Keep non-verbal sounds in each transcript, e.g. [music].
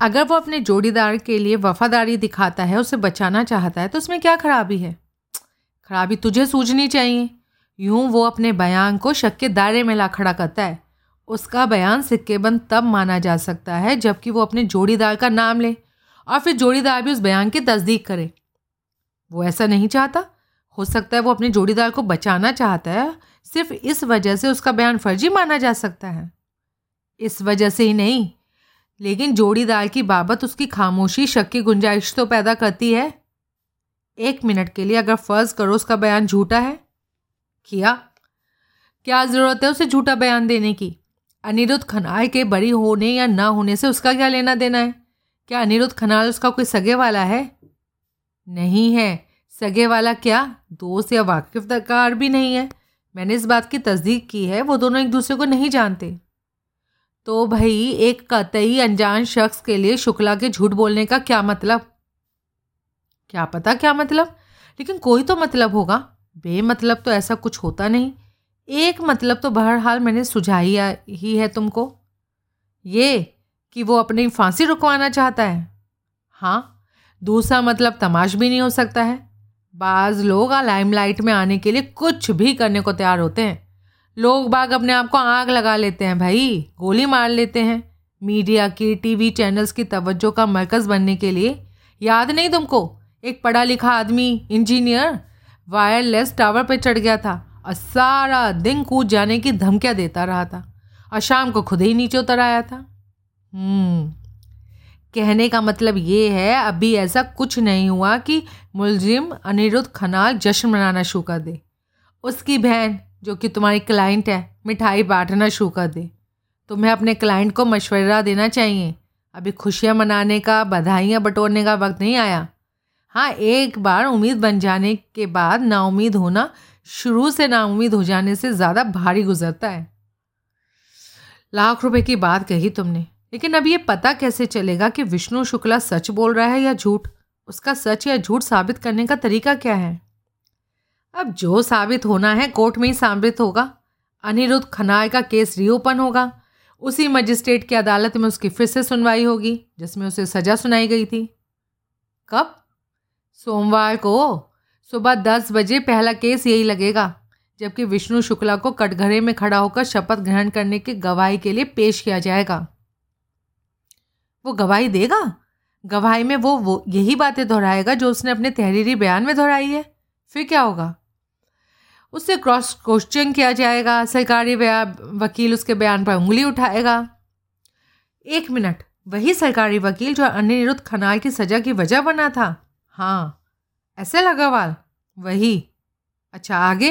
अगर वो अपने जोड़ीदार के लिए वफादारी दिखाता है, उसे बचाना चाहता है तो उसमें क्या खराबी है? खराबी तुझे सूझनी चाहिए। यूँ वो अपने बयान को शक के दायरे में ला खड़ा करता है। उसका बयान सिक्केबंद तब माना जा सकता है, जबकि वो अपने जोड़ीदार का नाम ले, और फिर जोड़ीदार भी उस बयान की तस्दीक करे। वो ऐसा नहीं चाहता। हो सकता है वो अपने जोड़ीदार को बचाना चाहता है, सिर्फ़ इस वजह से उसका बयान फर्जी माना जा सकता है। इस वजह से ही नहीं लेकिन जोड़ीदार की बाबत उसकी खामोशी, शक की गुंजाइश तो पैदा करती है। एक मिनट के लिए अगर फ़र्ज़ करो उसका बयान झूठा है। किया? क्या ज़रूरत है उसे झूठा बयान देने की? अनिरुद्ध खनाल के बड़ी होने या ना होने से उसका क्या लेना देना है? क्या अनिरुद्ध खनाल उसका कोई सगे वाला है? नहीं है। सगे वाला क्या? दोस्त या वाकिफदार भी नहीं है। मैंने इस बात की तस्दीक की है, वो दोनों एक दूसरे को नहीं जानते। तो भाई, एक कतई अनजान शख्स के लिए शुक्ला के झूठ बोलने का क्या मतलब? क्या पता क्या मतलब? लेकिन कोई तो मतलब होगा। बेमतलब तो ऐसा कुछ होता नहीं। एक मतलब तो बहरहाल मैंने सुझाई ही है तुमको। ये कि वो अपनी फांसी रुकवाना चाहता है। हाँ दूसरा मतलब तमाश भी नहीं हो सकता है। बाज़ लोग लाइमलाइट में आने के लिए कुछ भी करने को तैयार होते हैं। लोग बाग अपने आप को आग लगा लेते हैं भाई, गोली मार लेते हैं। मीडिया की, टीवी चैनल्स की तवज्जो का मरकज़ बनने के लिए। याद नहीं तुमको, एक पढ़ा लिखा आदमी, इंजीनियर, वायरलेस टावर पर चढ़ गया था और सारा दिन कूद जाने की धमकियाँ देता रहा था और शाम को खुद ही नीचे उतर आया था। हम्म कहने का मतलब ये है, अभी ऐसा कुछ नहीं हुआ कि मुलजिम अनिरुद्ध खनाल जश्न मनाना शुरू कर दे। उसकी बहन, जो कि तुम्हारी क्लाइंट है, मिठाई बांटना शुरू कर दे। तुम्हें अपने क्लाइंट को मशवरा देना चाहिए। अभी खुशियाँ मनाने का, बधाइयाँ बटोरने का वक्त नहीं आया। हाँ एक बार उम्मीद बन जाने के बाद नाउमीद होना, शुरू से नाउमीद हो जाने से ज़्यादा भारी गुजरता है। लाख रुपए की बात कही तुमने, लेकिन अब ये पता कैसे चलेगा कि विष्णु शुक्ला सच बोल रहा है या झूठ? उसका सच या झूठ साबित करने का तरीका क्या है? अब जो साबित होना है कोर्ट में ही साबित होगा। अनिरुद्ध खनाल का केस रीओपन होगा। उसी मजिस्ट्रेट की अदालत में उसकी फिर से सुनवाई होगी, जिसमें उसे सजा सुनाई गई थी। कब? सोमवार को सुबह दस बजे पहला केस यही लगेगा, जबकि विष्णु शुक्ला को कटघरे में खड़ा होकर शपथ ग्रहण करने की गवाही के लिए पेश किया जाएगा। वो गवाही देगा? गवाही में वो वो यही बातें दोहराएगा जो उसने अपने तहरीरी बयान में दोहराई है। फिर क्या होगा? उससे क्रॉस क्वेश्चन किया जाएगा। सरकारी वकील उसके बयान पर उंगली उठाएगा। एक मिनट। वही सरकारी वकील जो अनिरुद्ध खनाल की सज़ा की वजह बना था। हाँ ऐसे लगा वही। अच्छा आगे?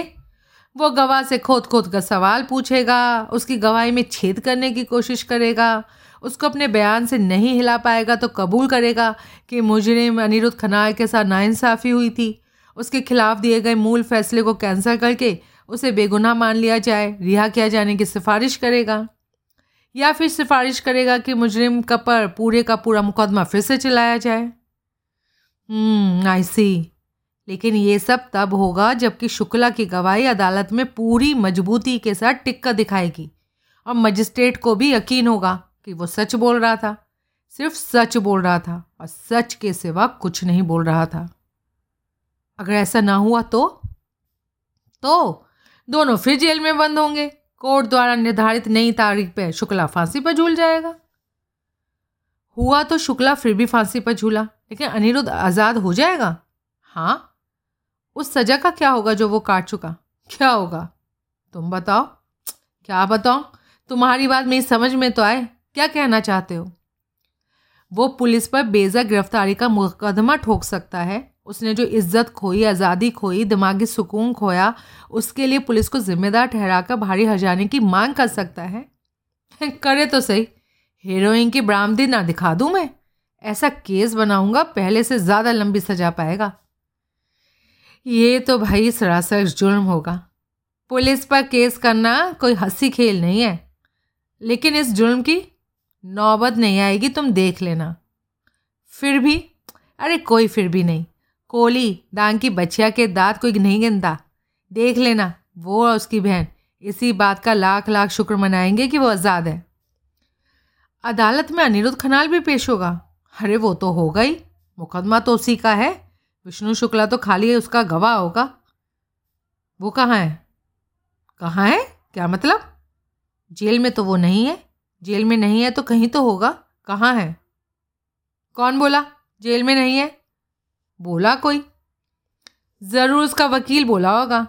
वो गवाह से खोद खोद का सवाल पूछेगा, उसकी गवाही में छेद करने की कोशिश करेगा, उसको अपने बयान से नहीं हिला पाएगा तो कबूल करेगा कि मुजरिम अनिरुद्ध खनाल के साथ नाइंसाफ़ी हुई थी। उसके खिलाफ दिए गए मूल फैसले को कैंसिल करके उसे बेगुनाह मान लिया जाए, रिहा किया जाने की सिफारिश करेगा। या फिर सिफारिश करेगा कि मुजरिम का पर पूरे का पूरा मुकदमा फिर से चलाया जाए। आई सी लेकिन ये सब तब होगा जबकि शुक्ला की गवाही अदालत में पूरी मजबूती के साथ टिक्का दिखाएगी। और मजिस्ट्रेट को भी यकीन होगा कि वो सच बोल रहा था। सिर्फ़ सच बोल रहा था और सच के सिवा कुछ नहीं बोल रहा था। अगर ऐसा ना हुआ तो? तो? दोनों फिर जेल में बंद होंगे। कोर्ट द्वारा निर्धारित नई तारीख पर शुक्ला फांसी पर झूल जाएगा। हुआ तो शुक्ला फिर भी फांसी पर झूला, लेकिन अनिरुद्ध आज़ाद हो जाएगा? हाँ। उस सजा का क्या होगा जो वो काट चुका? क्या होगा? तुम बताओ। क्या बताओ तुम्हारी बात मेरी समझ में तो आए। क्या कहना चाहते हो? वो पुलिस पर बेजा गिरफ्तारी का मुकदमा ठोक सकता है। उसने जो इज़्ज़त खोई, आज़ादी खोई, दिमागी सुकून खोया, उसके लिए पुलिस को जिम्मेदार ठहराकर भारी हजाने की मांग कर सकता है। [laughs] करे तो सही। हीरोइन की बरामदी ना दिखा दूँ मैं। ऐसा केस बनाऊँगा, पहले से ज़्यादा लंबी सजा पाएगा। ये तो भाई सरासर जुर्म होगा। पुलिस पर केस करना कोई हँसी खेल नहीं है। लेकिन इस जुर्म की नौबत नहीं आएगी, तुम देख लेना। फिर भी, अरे कोई फिर भी नहीं। कोली दांग की बछिया के दांत कोई नहीं गिनता। देख लेना, वो और उसकी बहन, इसी बात का लाख लाख शुक्र मनाएँगे कि वो आज़ाद है। अदालत में अनिरुद्ध खनाल भी पेश होगा। अरे, वो तो होगा ही। मुकदमा तो उसी का है। विष्णु शुक्ला तो खाली है, उसका गवाह होगा। वो कहाँ है? कहाँ है? क्या मतलब? जेल में तो वो नहीं है। जेल में नहीं है तो कहीं तो होगा। कहाँ है? कौन बोला? जेल में नहीं है? बोला कोई? ज़रूर उसका वकील बोला होगा।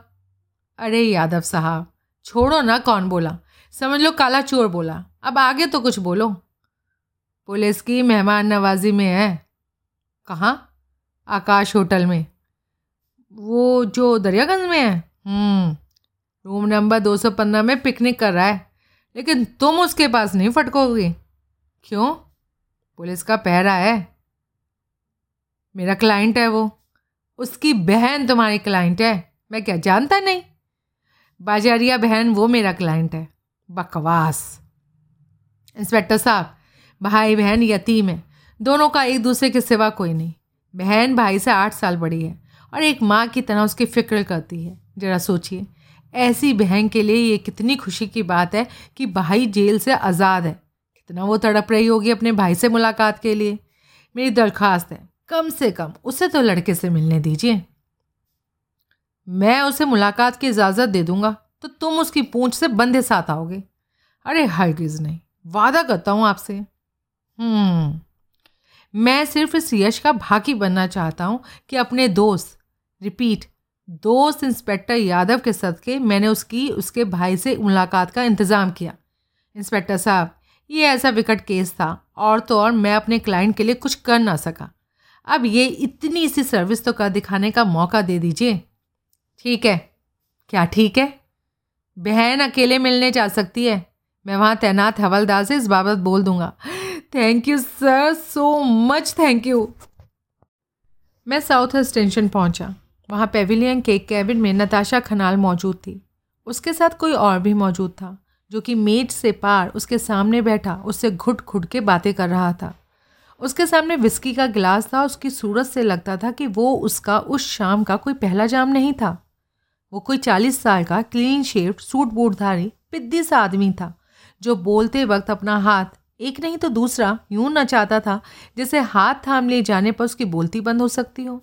अरे यादव साहब छोड़ो ना कौन बोला। समझ लो काला चोर बोला। अब आगे तो कुछ बोलो। पुलिस की मेहमान नवाजी में है। कहाँ? आकाश होटल में। वो जो दरियागंज में है। हम्म, रूम नंबर दो सौ पंद्रह में पिकनिक कर रहा है। लेकिन तुम उसके पास नहीं फटकोगे। क्यों? पुलिस का पहरा है। मेरा क्लाइंट है वो। उसकी बहन तुम्हारी क्लाइंट है। मैं क्या जानता नहीं? बाजारिया बहन वो मेरा क्लाइंट है। बकवास। इंस्पेक्टर साहब, भाई बहन यतीम है। दोनों का एक दूसरे के सिवा कोई नहीं। बहन भाई से आठ साल बड़ी है और एक माँ की तरह उसकी फ़िक्र करती है। ज़रा सोचिए, ऐसी बहन के लिए ये कितनी खुशी की बात है कि भाई जेल से आज़ाद है। कितना वो तड़प रही होगी अपने भाई से मुलाकात के लिए। मेरी दरख्वास्त है। कम से कम उसे तो लड़के से मिलने दीजिए। मैं उसे मुलाकात की इजाज़त दे दूँगा तो तुम उसकी पूंछ से बंदे साथ आओगे। अरे, हरगिज़ नहीं। वादा करता हूँ आपसे। हम्म। मैं सिर्फ़ इस यश का भागी बनना चाहता हूँ कि अपने दोस्त, रिपीट, दोस्त इंस्पेक्टर यादव के सदके मैंने उसकी, उसके भाई से मुलाकात का इंतज़ाम किया। इंस्पेक्टर साहब, ये ऐसा विकट केस था, और तो और मैं अपने क्लाइंट के लिए कुछ कर ना सका। अब ये इतनी सी सर्विस तो कर दिखाने का मौका दे दीजिए। ठीक है? क्या ठीक है? बहन अकेले मिलने जा सकती है। मैं वहाँ तैनात हवलदार से इस बाबत बोल दूँगा। Thank you sir so much thank you मैं साउथ स्टेशन पहुँचा। वहाँ पेविलियन के कैबिन में नताशा खनाल मौजूद थी। उसके साथ कोई और भी मौजूद था, जो कि मेज से पार उसके सामने बैठा, उससे घुट घुट के बातें कर रहा था। उसके सामने विस्की का गिलास था, उसकी सूरत से लगता था कि वो उसका उस शाम का कोई पहला जाम नहीं था। वो कोई चालीस साल का क्लीन शेव सूट बूटधारी पिद्दी सा आदमी था, जो बोलते वक्त अपना हाथ, एक नहीं तो दूसरा, यूँ न चाहता था, जैसे हाथ थाम ले जाने पर उसकी बोलती बंद हो सकती हो।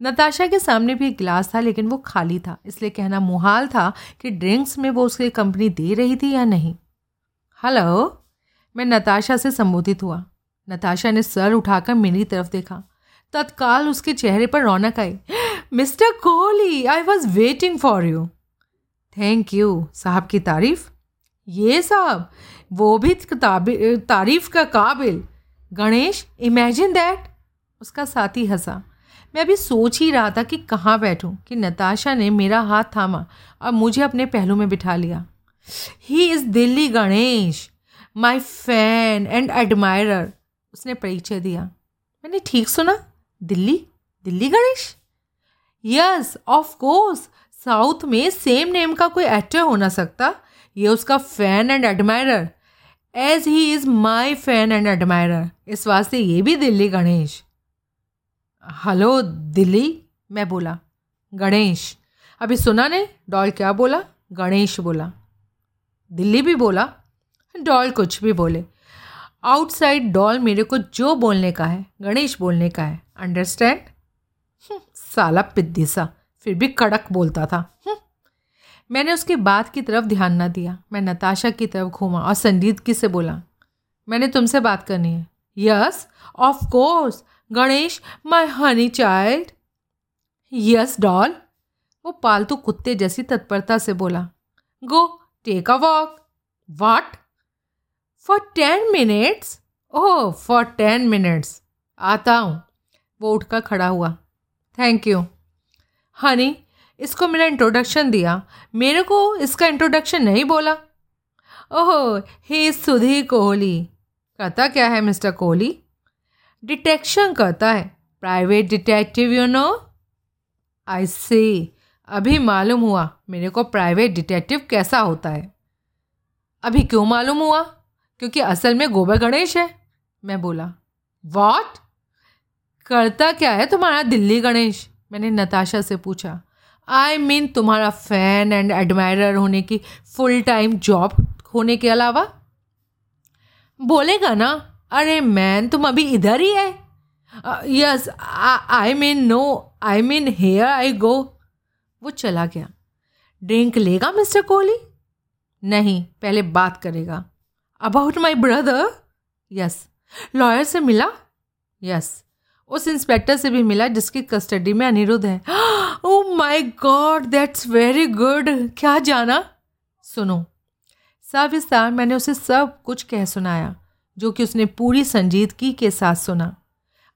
नताशा के सामने भी एक गिलास था, लेकिन वो खाली था, इसलिए कहना मुहाल था कि ड्रिंक्स में वो उसकी कंपनी दे रही थी या नहीं। हेलो मैं नताशा से संबोधित हुआ। नताशा ने सर उठाकर मेरी तरफ़ देखा। तत्काल उसके चेहरे पर रौनक आई। Mister Kohli I was waiting for you thank you साहब की तारीफ़? ये साहब, वो भी तारीफ़ का काबिल। गणेश इमेजिन दैट उसका साथी हंसा। मैं अभी सोच ही रहा था कि कहाँ बैठूं, कि नताशा ने मेरा हाथ थामा और मुझे अपने पहलू में बिठा लिया। He is Delhi Ganesh my fan and admirer उसने परिचय दिया। मैंने, ठीक सुना? Delhi? Delhi Ganesh? Yes of course south में सेम नेम का कोई एक्टर हो ना सकता। ये उसका fan and admirer as he is my fan and admirer इस वास्ते ये भी दिल्ली गणेश। हेलो दिल्ली? मैं बोला। गणेश। अभी सुना ने? डॉल क्या बोला? गणेश बोला। दिल्ली भी बोला? डॉल कुछ भी बोले। आउटसाइड डॉल मेरे को जो बोलने का है गणेश बोलने का है अंडरस्टैंड हम्म, साला पिद्दी सा फिर भी कड़क बोलता था। हम्म। मैंने उसकी बात की तरफ़ ध्यान ना दिया मैं नताशा की तरफ़ घूमा और संजीदगी से बोला? मैंने तुमसे बात करनी है। Yes of course Ganesh my honey child yes doll वो पालतू कुत्ते जैसी तत्परता से बोला। Go take a walk wait for ten minutes oh for ten minutes आता हूँ। वो उठकर खड़ा हुआ। थैंक यू हनी इसको मेरा इंट्रोडक्शन दिया। मेरे को इसका इंट्रोडक्शन नहीं बोला। ओह, हे सुधी कोहली। कहता क्या है मिस्टर कोहली? डिटेक्शन करता है। Private detective you know I see अभी मालूम हुआ मेरे को प्राइवेट डिटेक्टिव कैसा होता है। अभी क्यों मालूम हुआ? क्योंकि असल में गोबर गणेश है। मैं बोला वॉट करता क्या है तुम्हारा दिल्ली गणेश? मैंने नताशा से पूछा आई I मीन mean, तुम्हारा फ़ैन एंड एडमायरर होने की फुल टाइम जॉब होने के अलावा? बोलेगा ना। अरे मैन तुम अभी इधर ही है? Yes I mean no I mean here I go वो चला गया। ड्रिंक लेगा मिस्टर कोहली? नहीं पहले बात करेगा। About my brother yes lawyer से मिला? यस उस इंस्पेक्टर से भी मिला जिसकी कस्टडी में अनिरुद्ध है। ओ my god that's very good क्या जाना? सुनो। सविस्तार, मैंने उसे सब कुछ कह सुनाया, जो कि उसने पूरी संजीदगी के साथ सुना।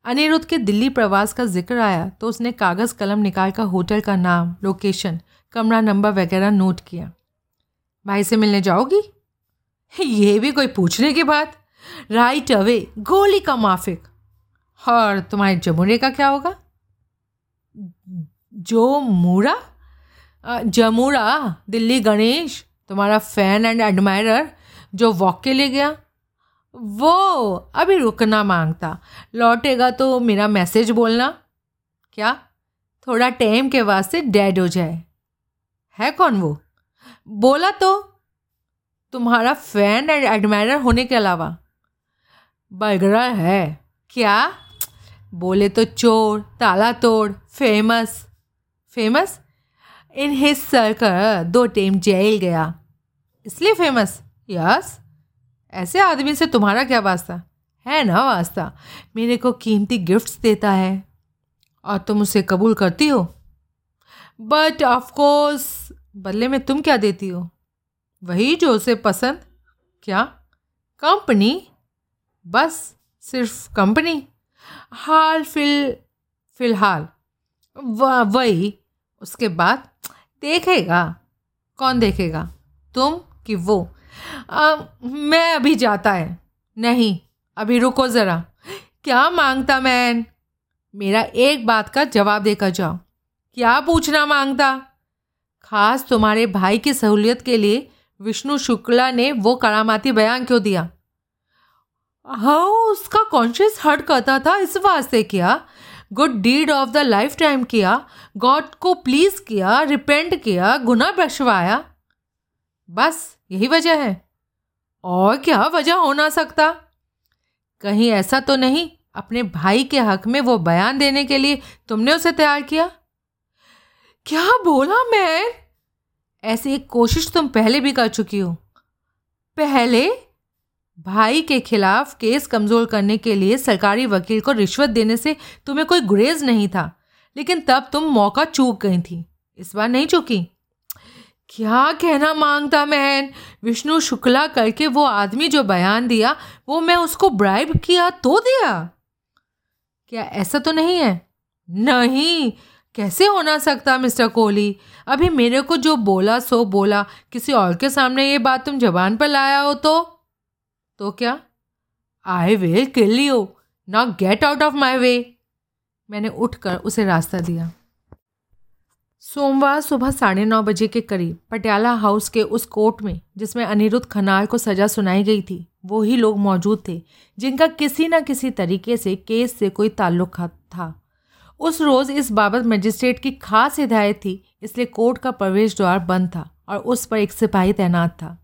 अनिरुद्ध के दिल्ली प्रवास का ज़िक्र आया तो उसने कागज़ कलम निकाल कर होटल का नाम लोकेशन कमरा नंबर वगैरह नोट किया। भाई से मिलने जाओगी? ये भी कोई पूछने की बात? राइट अवे गोली का माफिक। और तुम्हारे जमुरे का क्या होगा? जो मूरा? जमूरा, दिल्ली गणेश, तुम्हारा फ़ैन एंड एडमायरर जो वॉक के लिए गया। वो अभी रुकना माँगता। लौटेगा तो मेरा मैसेज बोलना। क्या? थोड़ा टाइम के वास्ते डेड हो जाए। है कौन वो? बोला तो तुम्हारा फ़ैन एंड एडमायर होने के अलावा। बरगरा है। क्या? बोले तो चोर, ताला तोड़ famous famous in his circle दो टेम जेल गया। इसलिए फ़ेमस यस ऐसे आदमी से तुम्हारा क्या वास्ता? है ना वास्ता। मेरे को कीमती गिफ्ट्स देता है। और तुम उसे कबूल करती हो? बट ऑफकोर्स बदले में तुम क्या देती हो? वही जो उसे पसंद। क्या? कंपनी? बस सिर्फ़ कंपनी। हाल फिल फ़िलहाल। वही। उसके बाद देखेगा। कौन देखेगा? तुम कि वो? आ, मैं अभी जाता है। नहीं अभी रुको ज़रा। क्या माँगता मैन? मेरा एक बात का जवाब देकर जाओ। क्या पूछना माँगता? खास तुम्हारे भाई की सहूलियत के लिए विष्णु शुक्ला ने वो करामाती बयान क्यों दिया? हाँ उसका कॉन्शियस हर्ट करता था, इस वास्ते किया। Good deed of the lifetime किया। गॉड को प्लीज़ किया रिपेंट किया, गुना बख्शवाया। बस, यही वजह है। और क्या वजह हो ना सकता? कहीं ऐसा तो नहीं, अपने भाई के हक में वो बयान देने के लिए तुमने उसे तैयार किया? क्या बोला मैं? ऐसी एक कोशिश तुम पहले भी कर चुकी हो। पहले भाई के खिलाफ केस कमज़ोर करने के लिए सरकारी वकील को रिश्वत देने से तुम्हें कोई गुरेज नहीं था, लेकिन तब तुम मौका चूक गई थी। इस बार नहीं चूकी। क्या कहना माँगता मैं विष्णु शुक्ला करके वो आदमी जो बयान दिया, वो मैं उसको ब्राइब किया तो दिया? क्या ऐसा तो नहीं है? नहीं। कैसे हो ना सकता, मिस्टर कोहली? अभी मेरे को जो बोला, सो बोला। किसी और के सामने ये बात तुम जबान पर लाया हो तो? तो क्या? I will kill you not get out of my way मैंने उठकर उसे रास्ता दिया। सोमवार सुबह साढ़े नौ बजे के करीब पटियाला हाउस के उस कोर्ट में, जिसमें अनिरुद्ध खनाल को सज़ा सुनाई गई थी, वो ही लोग मौजूद थे, जिनका किसी न किसी तरीके से केस से कोई ताल्लुक था। उस रोज़ इस बाबत मजिस्ट्रेट की खास हिदायत थी, इसलिए कोर्ट का प्रवेश द्वार बंद था और उस पर एक सिपाही तैनात था।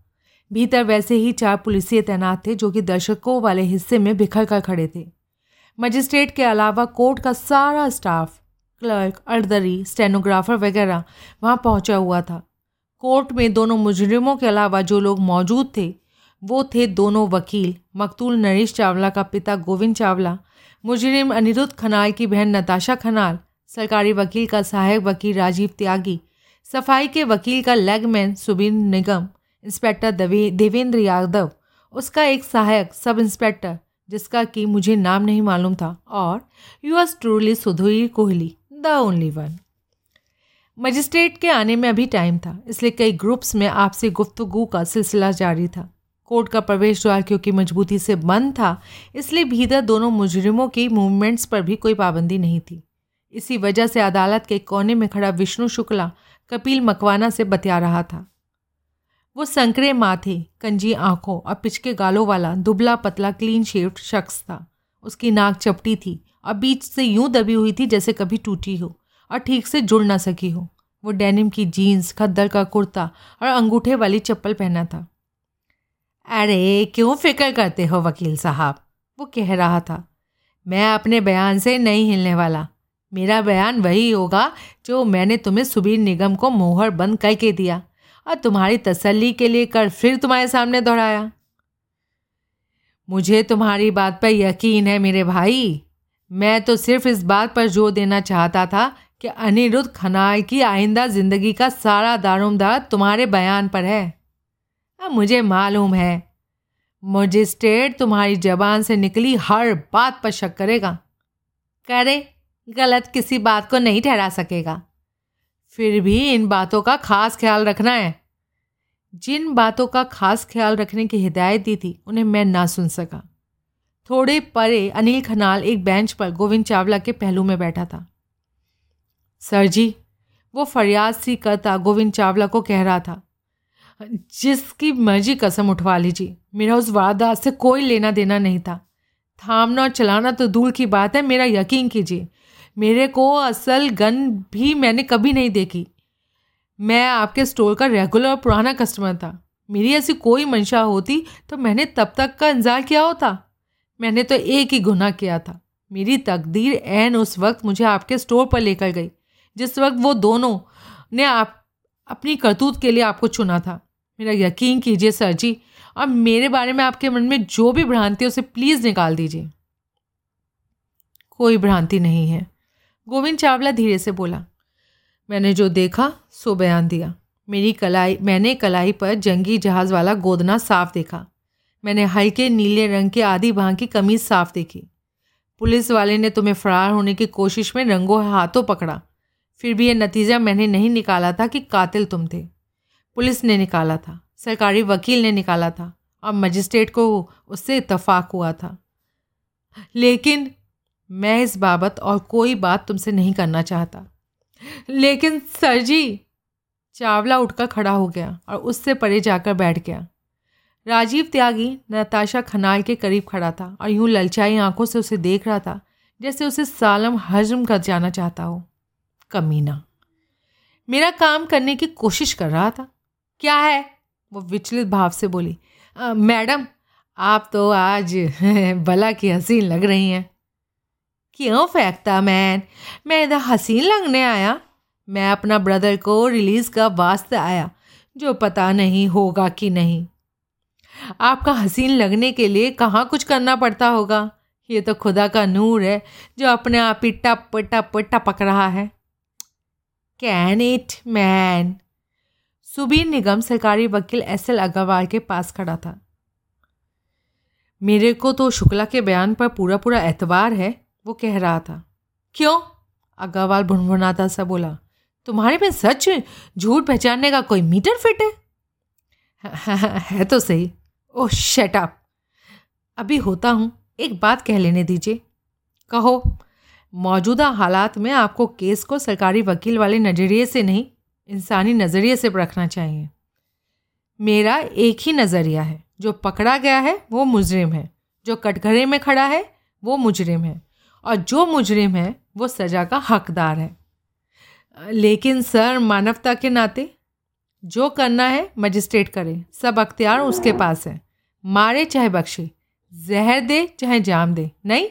भीतर वैसे ही चार पुलिसिए तैनात थे जो कि दर्शकों वाले हिस्से में बिखर कर खड़े थे। मजिस्ट्रेट के अलावा कोर्ट का सारा स्टाफ, क्लर्क, अर्दरी, स्टेनोग्राफर वगैरह वहाँ पहुँचा हुआ था। कोर्ट में दोनों मुजरिमों के अलावा जो लोग मौजूद थे, वो थे दोनों वकील, मकतूल नरेश चावला का पिता गोविंद चावला मुजरिम अनिरुद्ध खनाल की बहन नताशा खनाल, सरकारी वकील का सहायक वकील राजीव त्यागी, सफ़ाई के वकील का लेगमैन सुबीन निगम, इंस्पेक्टर देवेंद्र यादव, उसका एक सहायक सब इंस्पेक्टर, जिसका कि मुझे नाम नहीं मालूम था, और yours truly Sudhir Kohli, the only one. Magistrate के आने में अभी टाइम था, इसलिए कई ग्रुप्स में आपसी गुफ्तगु का सिलसिला जारी था। कोर्ट का प्रवेश द्वार क्योंकि मजबूती से बंद था, इसलिए भीतर दोनों मुजरिमों की मूवमेंट्स पर भी कोई पाबंदी नहीं थी। इसी वजह से अदालत के कोने में खड़ा विष्णु शुक्ला कपिल मकवाना से बतिया रहा था। वो संकरे माथे कंजी आँखों और पिचके गालों वाला दुबला पतला क्लीन शेव्ड शख्स था। उसकी नाक चपटी थी और बीच से यूँ दबी हुई थी जैसे कभी टूटी हो और ठीक से जुड़ ना सकी हो। वो डेनिम की जीन्स खद्दर का कुर्ता और अंगूठे वाली चप्पल पहना था। अरे, क्यों फ़िक्र करते हो वकील साहब? वो कह रहा था। मैं अपने बयान से नहीं हिलने वाला। मेरा बयान वही होगा जो मैंने तुम्हें सुबीर निगम को मोहर बंद करके दिया और तुम्हारी तसल्ली के लिए कर फिर तुम्हारे सामने दोहराया। मुझे तुम्हारी बात पर यकीन है मेरे भाई। मैं तो सिर्फ़ इस बात पर ज़ोर देना चाहता था कि अनिरुद्ध खनाल की आइंदा ज़िंदगी का सारा दारोमदार तुम्हारे बयान पर है। अब मुझे मालूम है। मजिस्ट्रेट तुम्हारी जबान से निकली हर बात पर शक करेगा। करे, गलत किसी बात को नहीं ठहरा सकेगा। फिर भी इन बातों का खास ख्याल रखना है। जिन बातों का खास ख्याल रखने की हिदायत दी थी, उन्हें मैं ना सुन सका। थोड़े परे अनिल खनाल एक बेंच पर गोविंद चावला के पहलू में बैठा था। सर जी, वो फरियाद सी करता गोविंद चावला को कह रहा था। जिसकी मर्ज़ी कसम उठवा लीजिए। मेरा उस वारदात से कोई लेना देना नहीं था। थामना और चलाना तो दूर की बात है, मेरा यकीन कीजिए। मेरे को असल गन भी मैंने कभी नहीं देखी। मैं आपके स्टोर का रेगुलर और पुराना कस्टमर था। मेरी ऐसी कोई मंशा होती तो मैंने तब तक का इंतज़ार किया होता। मैंने तो एक ही गुनाह किया था। मेरी तकदीर एन उस वक्त मुझे आपके स्टोर पर लेकर गई, जिस वक्त वो दोनों ने आप, अपनी करतूत के लिए आपको चुना था। मेरा यकीन कीजिए, सर जी, और मेरे बारे में आपके मन में जो भी भ्रांति है, उसे प्लीज़ निकाल दीजिए। कोई भ्रांति नहीं है, गोविंद चावला धीरे से बोला। मैंने जो देखा, सो बयान दिया। मेरी कलाई, मैंने कलाई पर जंगी जहाज़ वाला गोदना साफ़ देखा। मैंने हल्के नीले रंग के आधी भाँग की कमीज साफ़ देखी। पुलिस वाले ने तुम्हें फरार होने की कोशिश में रंगों हाथों पकड़ा। फिर भी यह नतीजा मैंने नहीं निकाला था कि कातिल तुम थे। पुलिस ने निकाला था, सरकारी वकील ने निकाला था और मजिस्ट्रेट को उससे इतफाक़ हुआ था। लेकिन मैं इस बाबत और कोई बात तुमसे नहीं करना चाहता। लेकिन सर जी, चावला उठकर खड़ा हो गया और उससे परे जाकर बैठ गया। राजीव त्यागी नताशा खनाल के करीब खड़ा था और यूँ ललचाई आँखों से उसे देख रहा था जैसे उसे सालम हजम कर जाना चाहता हो। कमीना, मेरा काम करने की कोशिश कर रहा था। क्या है? वो विचलित भाव से बोली मैडम, आप तो आज [laughs] बला की हसीन लग रही हैं। क्यों फेंकता मैन? मैं इधर हसीन लगने आया। मैं अपना ब्रदर को रिलीज़ का वास्ते आया, जो पता नहीं होगा कि नहीं। आपका हसीन लगने के लिए कहाँ कुछ करना पड़ता होगा? ये तो खुदा का नूर है, जो अपने आप ही टप टप, टपक रहा है। Can it man Subir Nigam सरकारी वकील एस एल अग्रवाल के पास खड़ा था। मेरे को तो शुक्ला के बयान पर पूरा पूरा एतबार है, वो कह रहा था। क्यों? अग्रवाल भुनभुनाता सा बोला। तुम्हारे में सच झूठ पहचानने का कोई मीटर फिट है? [laughs] है तो सही। ओह शट अप अभी होता हूँ, एक बात कह लेने दीजिए। कहो, मौजूदा हालात में आपको केस को सरकारी वकील वाले नज़रिए से नहीं इंसानी नज़रिए से रखना चाहिए। मेरा एक ही नज़रिया है। जो पकड़ा गया है, वो मुजरिम है। जो कटघरे में खड़ा है, वो मुजरिम है। और जो मुजरिम है, वो सज़ा का हकदार है। लेकिन सर, मानवता के नाते, जो करना है, मजिस्ट्रेट करे। सब अख्तियार उसके पास है। मारे चाहे बख्शे, जहर दे चाहे जाम दे। नहीं?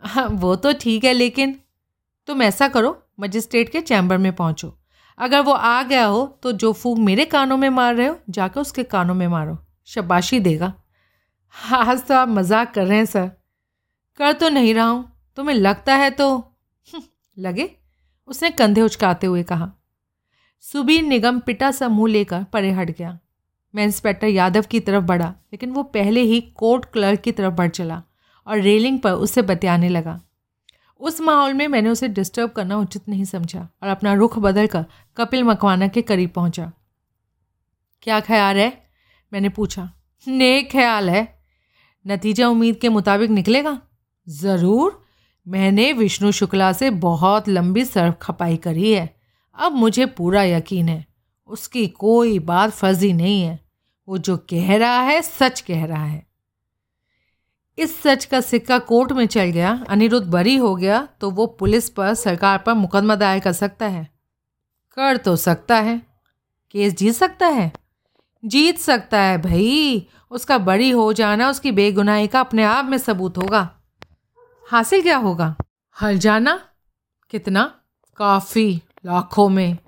हाँ वो तो ठीक है, लेकिन तुम ऐसा करो, मजिस्ट्रेट के चैम्बर में पहुंचो। अगर वो आ गया हो तो जो फूक मेरे कानों में मार रहे हो जाकर उसके कानों में मारो। शबाशी देगा। हाँ तो आप मज़ाक कर रहे हैं सर। कर तो नहीं रहा हूँ। तुम्हें लगता है तो? हम्म, लगे? उसने कंधे उचकाते हुए कहा। सुबीर निगम पिटा सा मुँह लेकर परे हट गया। मैं इंस्पेक्टर यादव की तरफ़ बढ़ा लेकिन वो पहले ही कोर्ट क्लर्क की तरफ़ बढ़ चला और रेलिंग पर उसे बतियाने लगा। उस माहौल में मैंने उसे डिस्टर्ब करना उचित नहीं समझा और अपना रुख बदल कर कपिल मकवाना के करीब पहुँचा। क्या ख्याल है? मैंने पूछा। नेक ख्याल है। नतीजा उम्मीद के मुताबिक निकलेगा? ज़रूर। मैंने विष्णु शुक्ला से बहुत लंबी सर्फ खपाई करी है। अब मुझे पूरा यकीन है। उसकी कोई बात फर्जी नहीं है। वो जो कह रहा है, सच कह रहा है। इस सच का सिक्का कोर्ट में चल गया, अनिरुद्ध बरी हो गया तो वो पुलिस पर, सरकार पर मुकदमा दायर कर सकता है। कर तो सकता है। केस जीत सकता है। जीत सकता है भाई। उसका बड़ी हो जाना, उसकी बेगुनाही का अपने आप में सबूत होगा। हासिल क्या होगा? हल जाना? कितना? काफ़ी। लाखों में।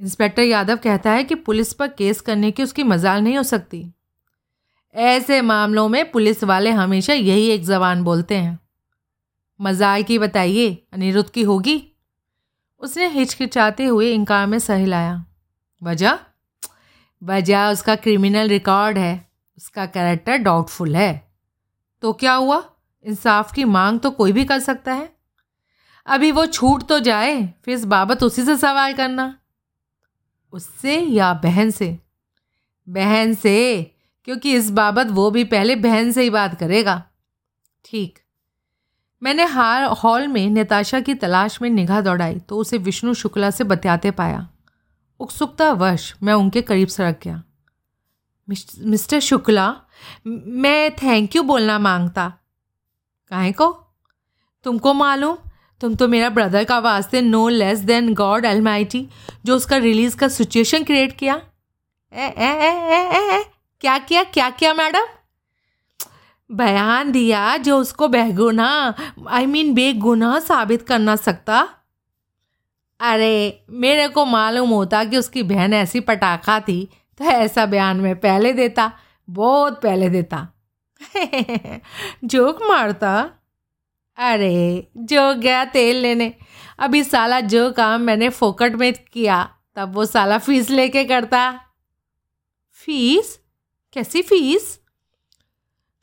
इंस्पेक्टर यादव कहता है कि पुलिस पर केस करने की उसकी मजाल नहीं हो सकती। ऐसे मामलों में पुलिस वाले हमेशा यही एक जबान बोलते हैं। मज़ाक की बताइए, अनिरुद्ध की होगी? उसने हिचकिचाते हुए इनकार में सही लाया वजह? वजह उसका क्रिमिनल रिकॉर्ड है। उसका कैरेक्टर डाउटफुल है। तो क्या हुआ? इंसाफ की मांग तो कोई भी कर सकता है। अभी वो छूट तो जाए, फिर इस बाबत उसी से सवाल करना। उससे या बहन से? बहन से? क्योंकि इस बाबत वो भी पहले बहन से ही बात करेगा। ठीक। मैंने हार हॉल में नताशा की तलाश में निगाह दौड़ाई तो उसे विष्णु शुक्ला से बतियाते पाया। उत्सुकता वश मैं उनके करीब सड़क गया। मिस्टर शुक्ला मैं थैंक यू बोलना माँगता। काहे को? तुमको मालूम तुम तो मेरा ब्रदर का वास्ते no less than god almighty जो उसका रिलीज़ का सिचुएशन क्रिएट किया। ए, ए, ए, ए, ए, ए, क्या किया क्या किया मैडम? बयान दिया जो उसको बेगुना आई मीन बेगुना साबित करना सकता। अरे, मेरे को मालूम होता कि उसकी बहन ऐसी पटाखा थी तो ऐसा बयान मैं पहले देता, बहुत पहले देता। [laughs] जोक मारता? अरे जो गया तेल लेने। अभी साला जो काम मैंने फोकट में किया, तब वो साला फ़ीस लेके करता। फ़ीस? कैसी फ़ीस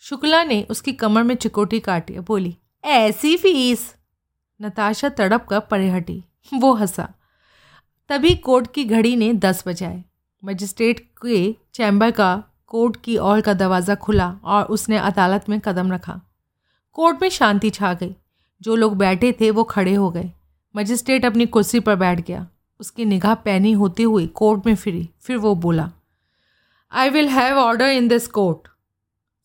शुक्ला ने उसकी कमर में चिकोटी काटी बोली, ऐसी फ़ीस नताशा तड़प कर परे हटी। वो हंसा। तभी कोर्ट की घड़ी ने दस बजाए। मजिस्ट्रेट के चैम्बर का कोर्ट की ओर का दरवाज़ा खुला और उसने अदालत में कदम रखा। कोर्ट में शांति छा गई। जो लोग बैठे थे वो खड़े हो गए। मजिस्ट्रेट अपनी कुर्सी पर बैठ गया। उसकी निगाह पैनी होती हुई कोर्ट में फिरी। फिर वो बोला I will have order in this court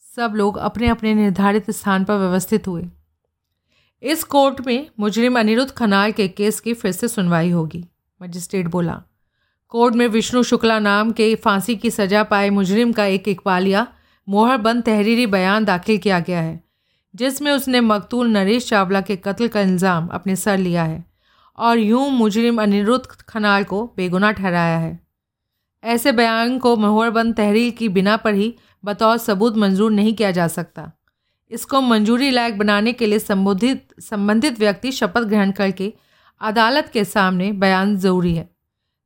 सब लोग अपने अपने निर्धारित स्थान पर व्यवस्थित हुए। इस कोर्ट में मुजरिम अनिरुद्ध खनाल के केस की फिर से सुनवाई होगी, मजिस्ट्रेट बोला। कोर्ट में विष्णु शुक्ला नाम के फांसी की सजा पाए मुजरिम का एक इकबालिया, मोहरबंद तहरीरी बयान दाखिल किया गया है, जिसमें उसने मकतूल नरेश चावला के कत्ल का इल्ज़ाम अपने सर लिया है और यूँ मुजरिम अनिरुद्ध खनाल को बेगुनाह ठहराया है। ऐसे बयान को मोहरबंद तहरीर की बिना पर ही बतौर सबूत मंजूर नहीं किया जा सकता। इसको मंजूरी लायक बनाने के लिए संबोधित, संबंधित व्यक्ति शपथ ग्रहण करके अदालत के सामने बयान ज़रूरी है,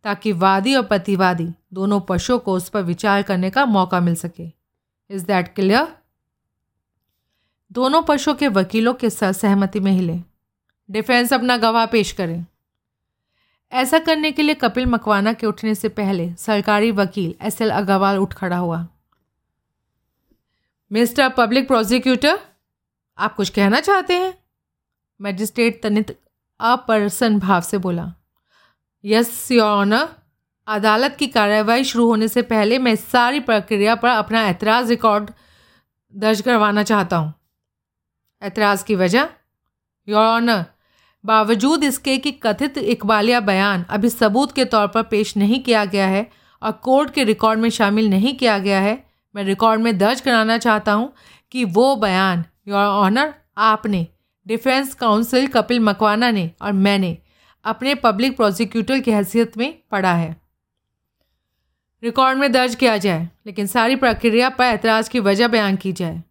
ताकि वादी और प्रतिवादी दोनों पक्षों को उस पर विचार करने का मौका मिल सके। इज़ दैट क्लियर दोनों पक्षों के वकीलों के सहमति में हिले डिफेंस अपना गवाह पेश करें। ऐसा करने के लिए कपिल मकवाना के उठने से पहले सरकारी वकील एस एल अग्रवाल उठ खड़ा हुआ। मिस्टर पब्लिक प्रोसिक्यूटर, आप कुछ कहना चाहते हैं? मजिस्ट्रेट तनित अप्रसन्न भाव से बोला। Yes, your honour. अदालत की कार्रवाई शुरू होने से पहले मैं सारी प्रक्रिया पर अपना ऐतराज़ रिकॉर्ड दर्ज करवाना चाहता हूँ। ऐतराज़ की वजह? योर ऑनर बावजूद इसके कि कथित इकबालिया बयान अभी सबूत के तौर पर पेश नहीं किया गया है और कोर्ट के रिकॉर्ड में शामिल नहीं किया गया है, मैं रिकॉर्ड में दर्ज कराना चाहता हूँ कि वो बयान योर ऑनर आपने डिफेंस काउंसिल कपिल मकवाना ने और मैंने अपने पब्लिक प्रोसिक्यूटर की हैसियत में पढ़ा है। रिकॉर्ड में दर्ज किया जाए, लेकिन सारी प्रक्रिया पर एतराज़ की वजह बयान की जाए।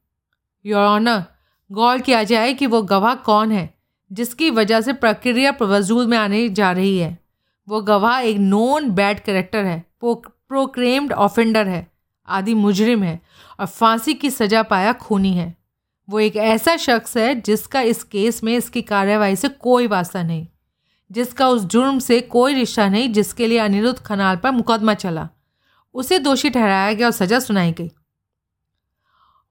योर ऑनर गौर किया जाए कि वो गवाह कौन है जिसकी वजह से प्रक्रिया वजूद में आने जा रही है। वो गवाह एक नॉन बैड करेक्टर है प्रोक्रेम्ड ऑफेंडर है, आदि मुजरिम है और फांसी की सज़ा पाया खूनी है। वो एक ऐसा शख्स है जिसका इस केस में इसकी कार्यवाही से कोई वास्ता नहीं, जिसका उस जुर्म से कोई रिश्ता नहीं, जिसके लिए अनिरुद्ध खनाल पर मुकदमा चला। उसे दोषी ठहराया गया और सजा सुनाई गई।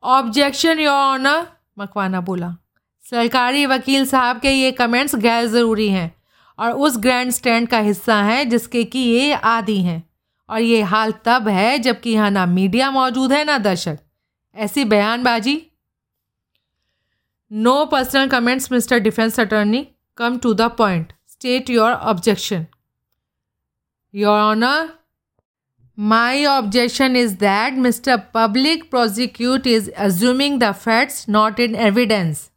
ऑब्जेक्शन योर ऑनर मकवाना बोला। सरकारी वकील साहब के ये कमेंट्स गैर ज़रूरी हैं और उस ग्रैंड स्टैंड का हिस्सा हैं जिसके कि ये आदि हैं। और ये हाल तब है जबकि यहाँ ना मीडिया मौजूद है, ना दर्शक। ऐसी बयानबाजी। No personal comments mister defence attorney come to the point state your objection your honour my objection is that mister public prosecute is assuming the facts not in evidence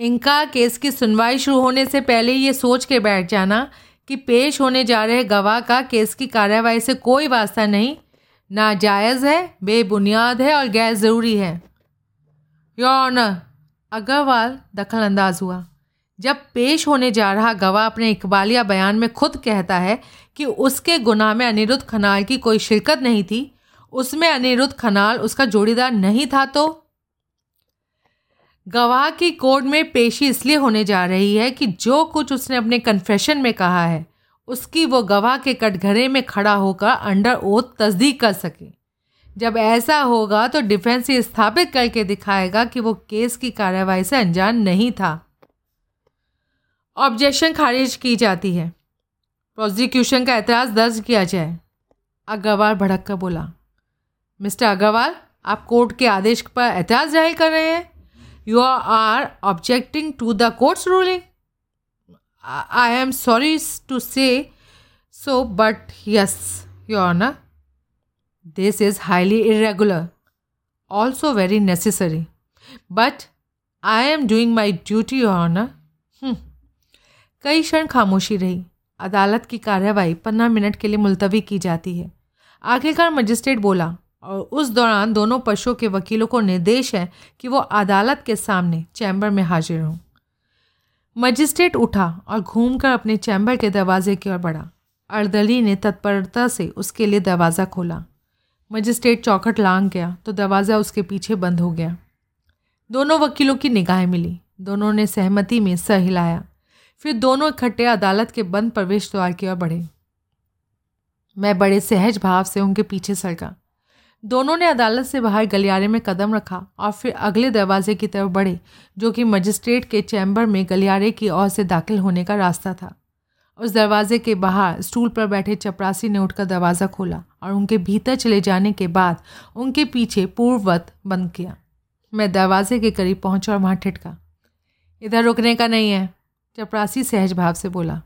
इनका केस की सुनवाई शुरू होने से पहले ये सोच के बैठ जाना कि पेश होने जा रहे गवाह का केस की कार्यवाही से कोई वास्ता नहीं। नाजायज़ है, बेबुनियाद है और गैर ज़रूरी है। योर अग्रवाल दखल अंदाज हुआ। जब पेश होने जा रहा गवाह अपने इकबालिया बयान में खुद कहता है कि उसके गुनाह में अनिरुद्ध खनाल की कोई शिरकत नहीं थी, उसमें अनिरुद्ध खनाल उसका जोड़ीदार नहीं था तो गवाह की कोर्ट में पेशी इसलिए होने जा रही है कि जो कुछ उसने अपने कन्फेशन में कहा है, उसकी वो गवाह के कटघरे में खड़ा होकर अंडर ओथ तस्दीक कर सके। जब ऐसा होगा तो डिफेंस ये स्थापित करके दिखाएगा कि वो केस की कार्यवाही से अनजान नहीं था। ऑब्जेक्शन खारिज की जाती है। प्रोसिक्यूशन का एतराज़ दर्ज किया जाए। अग्रवाल भड़क कर बोला, मिस्टर अग्रवाल, आप कोर्ट के आदेश पर एतराज़ ज़ाहिर कर रहे हैं? You are objecting to the court's ruling I am sorry to say so but yes your honour this is highly irregular also very necessary but I am doing my duty your honour कई क्षण खामोशी रही। अदालत की कार्यवाही पंद्रह minute के लिए मुलतवी की जाती है। आखिरकार मजिस्ट्रेट बोला और उस दौरान दोनों पशुओं के वकीलों को निर्देश है कि वो अदालत के सामने चैम्बर में हाजिर हों। मजिस्ट्रेट उठा और घूमकर अपने चैम्बर के दरवाजे की ओर बढ़ा। अर्दली ने तत्परता से उसके लिए दरवाज़ा खोला। मजिस्ट्रेट चौखट लांग गया तो दरवाज़ा उसके पीछे बंद हो गया। दोनों वकीलों की निगाहें मिली। दोनों ने सहमति में सर हिलाया। फिर दोनों इकट्ठे अदालत के बंद प्रवेश द्वार की ओर बढ़े। मैं बड़े सहज भाव से उनके पीछे सरका दोनों ने अदालत से बाहर गलियारे में कदम रखा और फिर अगले दरवाजे की तरफ़ बढ़े, जो कि मजिस्ट्रेट के चैम्बर में गलियारे की ओर से दाखिल होने का रास्ता था। उस दरवाजे के बाहर स्टूल पर बैठे चपरासी ने उठकर दरवाज़ा खोला और उनके भीतर चले जाने के बाद उनके पीछे पूर्ववत बंद किया। मैं दरवाजे के करीब पहुँचा और वहाँ ठिटका इधर रुकने का नहीं है, चपरासी सहज भाव से बोला।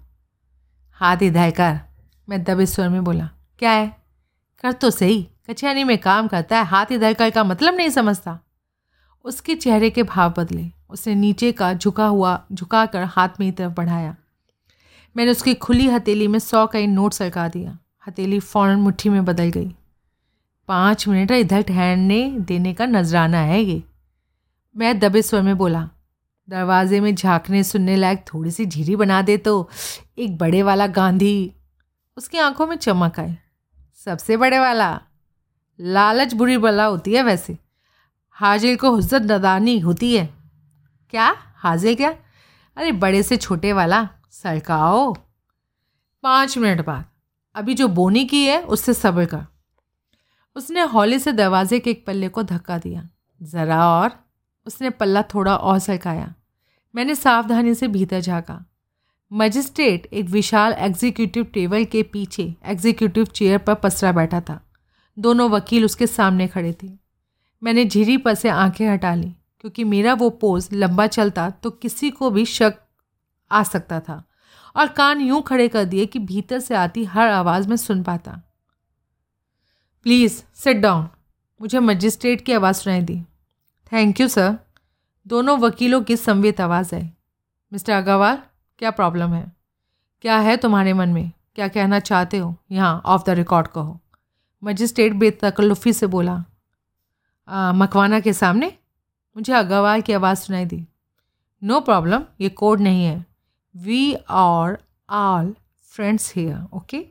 हाथ इधर कर, मैं दबे स्वर में बोला। क्या है? कर तो सही। कचहरी में काम करता है, हाथ कर का मतलब नहीं समझता। उसके चेहरे के भाव बदले, उसने नीचे का झुका हुआ झुकाकर हाथ में तरफ़ बढ़ाया। मैंने उसकी खुली हथेली में सौ का नोट सरका दिया। हथेली फ़ौरन मुट्ठी में बदल गई। पाँच मिनट इधर ठहरने देने का नजराना है ये। मैं दबे स्वर में बोला, दरवाजे में झांकने सुनने लायक थोड़ी सी झीरी बना दे तो एक बड़े वाला गांधी। उसकी आँखों में चमक आई। सबसे बड़े वाला? लालच बुरी बला होती है वैसे। हाजिर को हुज्जत नदानी होती है। क्या? हाजिर क्या? अरे, बड़े से छोटे वाला। सरकाओ पाँच मिनट बाद। अभी जो बोनी की है, उससे सब्र कर। उसने हौले से दरवाजे के एक पल्ले को धक्का दिया। ज़रा और। उसने पल्ला थोड़ा और सरकाया मैंने सावधानी से भीतर झाँका। मजिस्ट्रेट एक विशाल एग्जीक्यूटिव टेबल के पीछे एग्जीक्यूटिव चेयर पर पसरा बैठा था। दोनों वकील उसके सामने खड़े थे। मैंने झिरी पर से आँखें हटा ली, क्योंकि मेरा वो पोज लंबा चलता तो किसी को भी शक आ सकता था। और कान यूँ खड़े कर दिए कि भीतर से आती हर आवाज़ में सुन पाता। प्लीज़ सिट डाउन मुझे मजिस्ट्रेट की आवाज़ सुनाई दी। थैंक यू सर दोनों वकीलों की संवेद आवाज़ आई। मिस्टर अग्रवाल, क्या प्रॉब्लम है? क्या है तुम्हारे मन में? क्या कहना चाहते हो? यहाँ ऑफ़ द रिकॉर्ड कहो। मजिस्ट्रेट बेतकल्लुफ़ी से बोला आ, मकवाना के सामने मुझे अग्रवाल की आवाज़ सुनाई दी। नो प्रॉब्लम ये कोड नहीं है। We are all friends here okay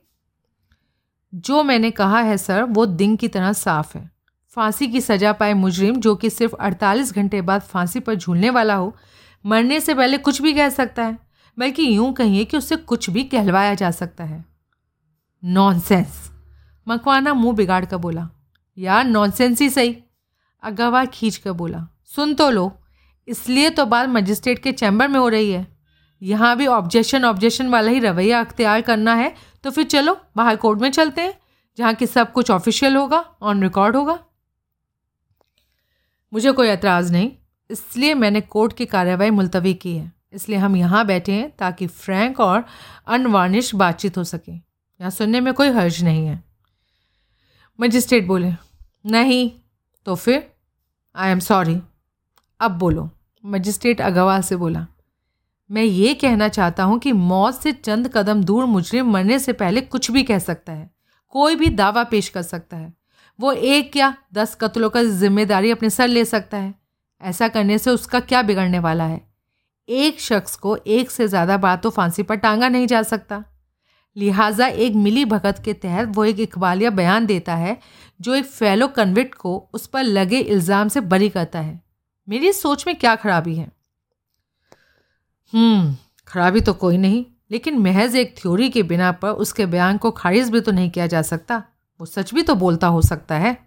जो मैंने कहा है सर वो दिन की तरह साफ़ है। फांसी की सज़ा पाए मुजरिम जो कि सिर्फ़ 48 घंटे बाद फांसी पर झूलने वाला हो मरने से पहले कुछ भी कह सकता है बल्कि यूँ कहिए कि उससे कुछ भी कहलवाया जा सकता है। नॉनसेंस मकवाना मुँह बिगाड़ कर बोला, यार नॉनसेंस ही सही। अग्रवाल खींच कर बोला, सुन तो लो, इसलिए तो बात मजिस्ट्रेट के चैम्बर में हो रही है। यहाँ भी ऑब्जेक्शन ऑब्जेक्शन वाला ही रवैया अख्तियार करना है तो फिर चलो, बाहर कोर्ट में चलते हैं, जहाँ कि सब कुछ ऑफिशियल होगा ऑन रिकॉर्ड होगा। मुझे कोई एतराज़ नहीं, इसलिए मैंने कोर्ट की कार्यवाही मुलतवी की है। इसलिए हम यहाँ बैठे हैं ताकि फ्रैंक और अनवार्निश बातचीत हो सके। यहाँ सुनने में कोई हर्ज नहीं है। मजिस्ट्रेट बोले, नहीं तो फिर? आई एम सॉरी अब बोलो, मजिस्ट्रेट अगवा से बोला, मैं ये कहना चाहता हूँ कि मौत से चंद कदम दूर मुजरिम मरने से पहले कुछ भी कह सकता है, कोई भी दावा पेश कर सकता है। वो एक या दस कत्लों का ज़िम्मेदारी अपने सर ले सकता है। ऐसा करने से उसका क्या बिगड़ने वाला है? एक शख्स को एक से ज़्यादा बार तो फांसी पर टांगा नहीं जा सकता। लिहाजा एक मिली भगत के तहत वो एक इकबालिया बयान देता है, जो एक फेलो कन्विक्ट को उस पर लगे इल्ज़ाम से बरी करता है। मेरी सोच में क्या खराबी है? हम्म खराबी तो कोई नहीं, लेकिन महज एक थ्योरी के बिना पर उसके बयान को खारिज भी तो नहीं किया जा सकता। वो सच भी तो बोलता हो सकता है।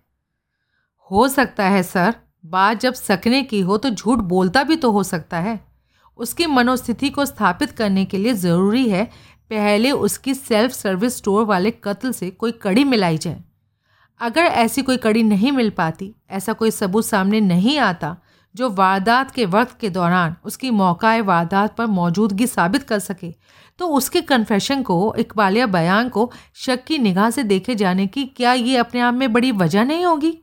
हो सकता है, सर। बात जब सकने की हो तो झूठ बोलता भी तो हो सकता है। उसकी मनोस्थिति को स्थापित करने के लिए ज़रूरी है पहले उसकी सेल्फ सर्विस स्टोर वाले कत्ल से कोई कड़ी मिलाई जाए। अगर ऐसी कोई कड़ी नहीं मिल पाती, ऐसा कोई सबूत सामने नहीं आता जो वारदात के वक्त के दौरान उसकी मौका वारदात पर मौजूदगी साबित कर सके तो उसके कन्फेशन को, इकबालिया बयान को शक की निगाह से देखे जाने की क्या ये अपने आप में बड़ी वजह नहीं होगी?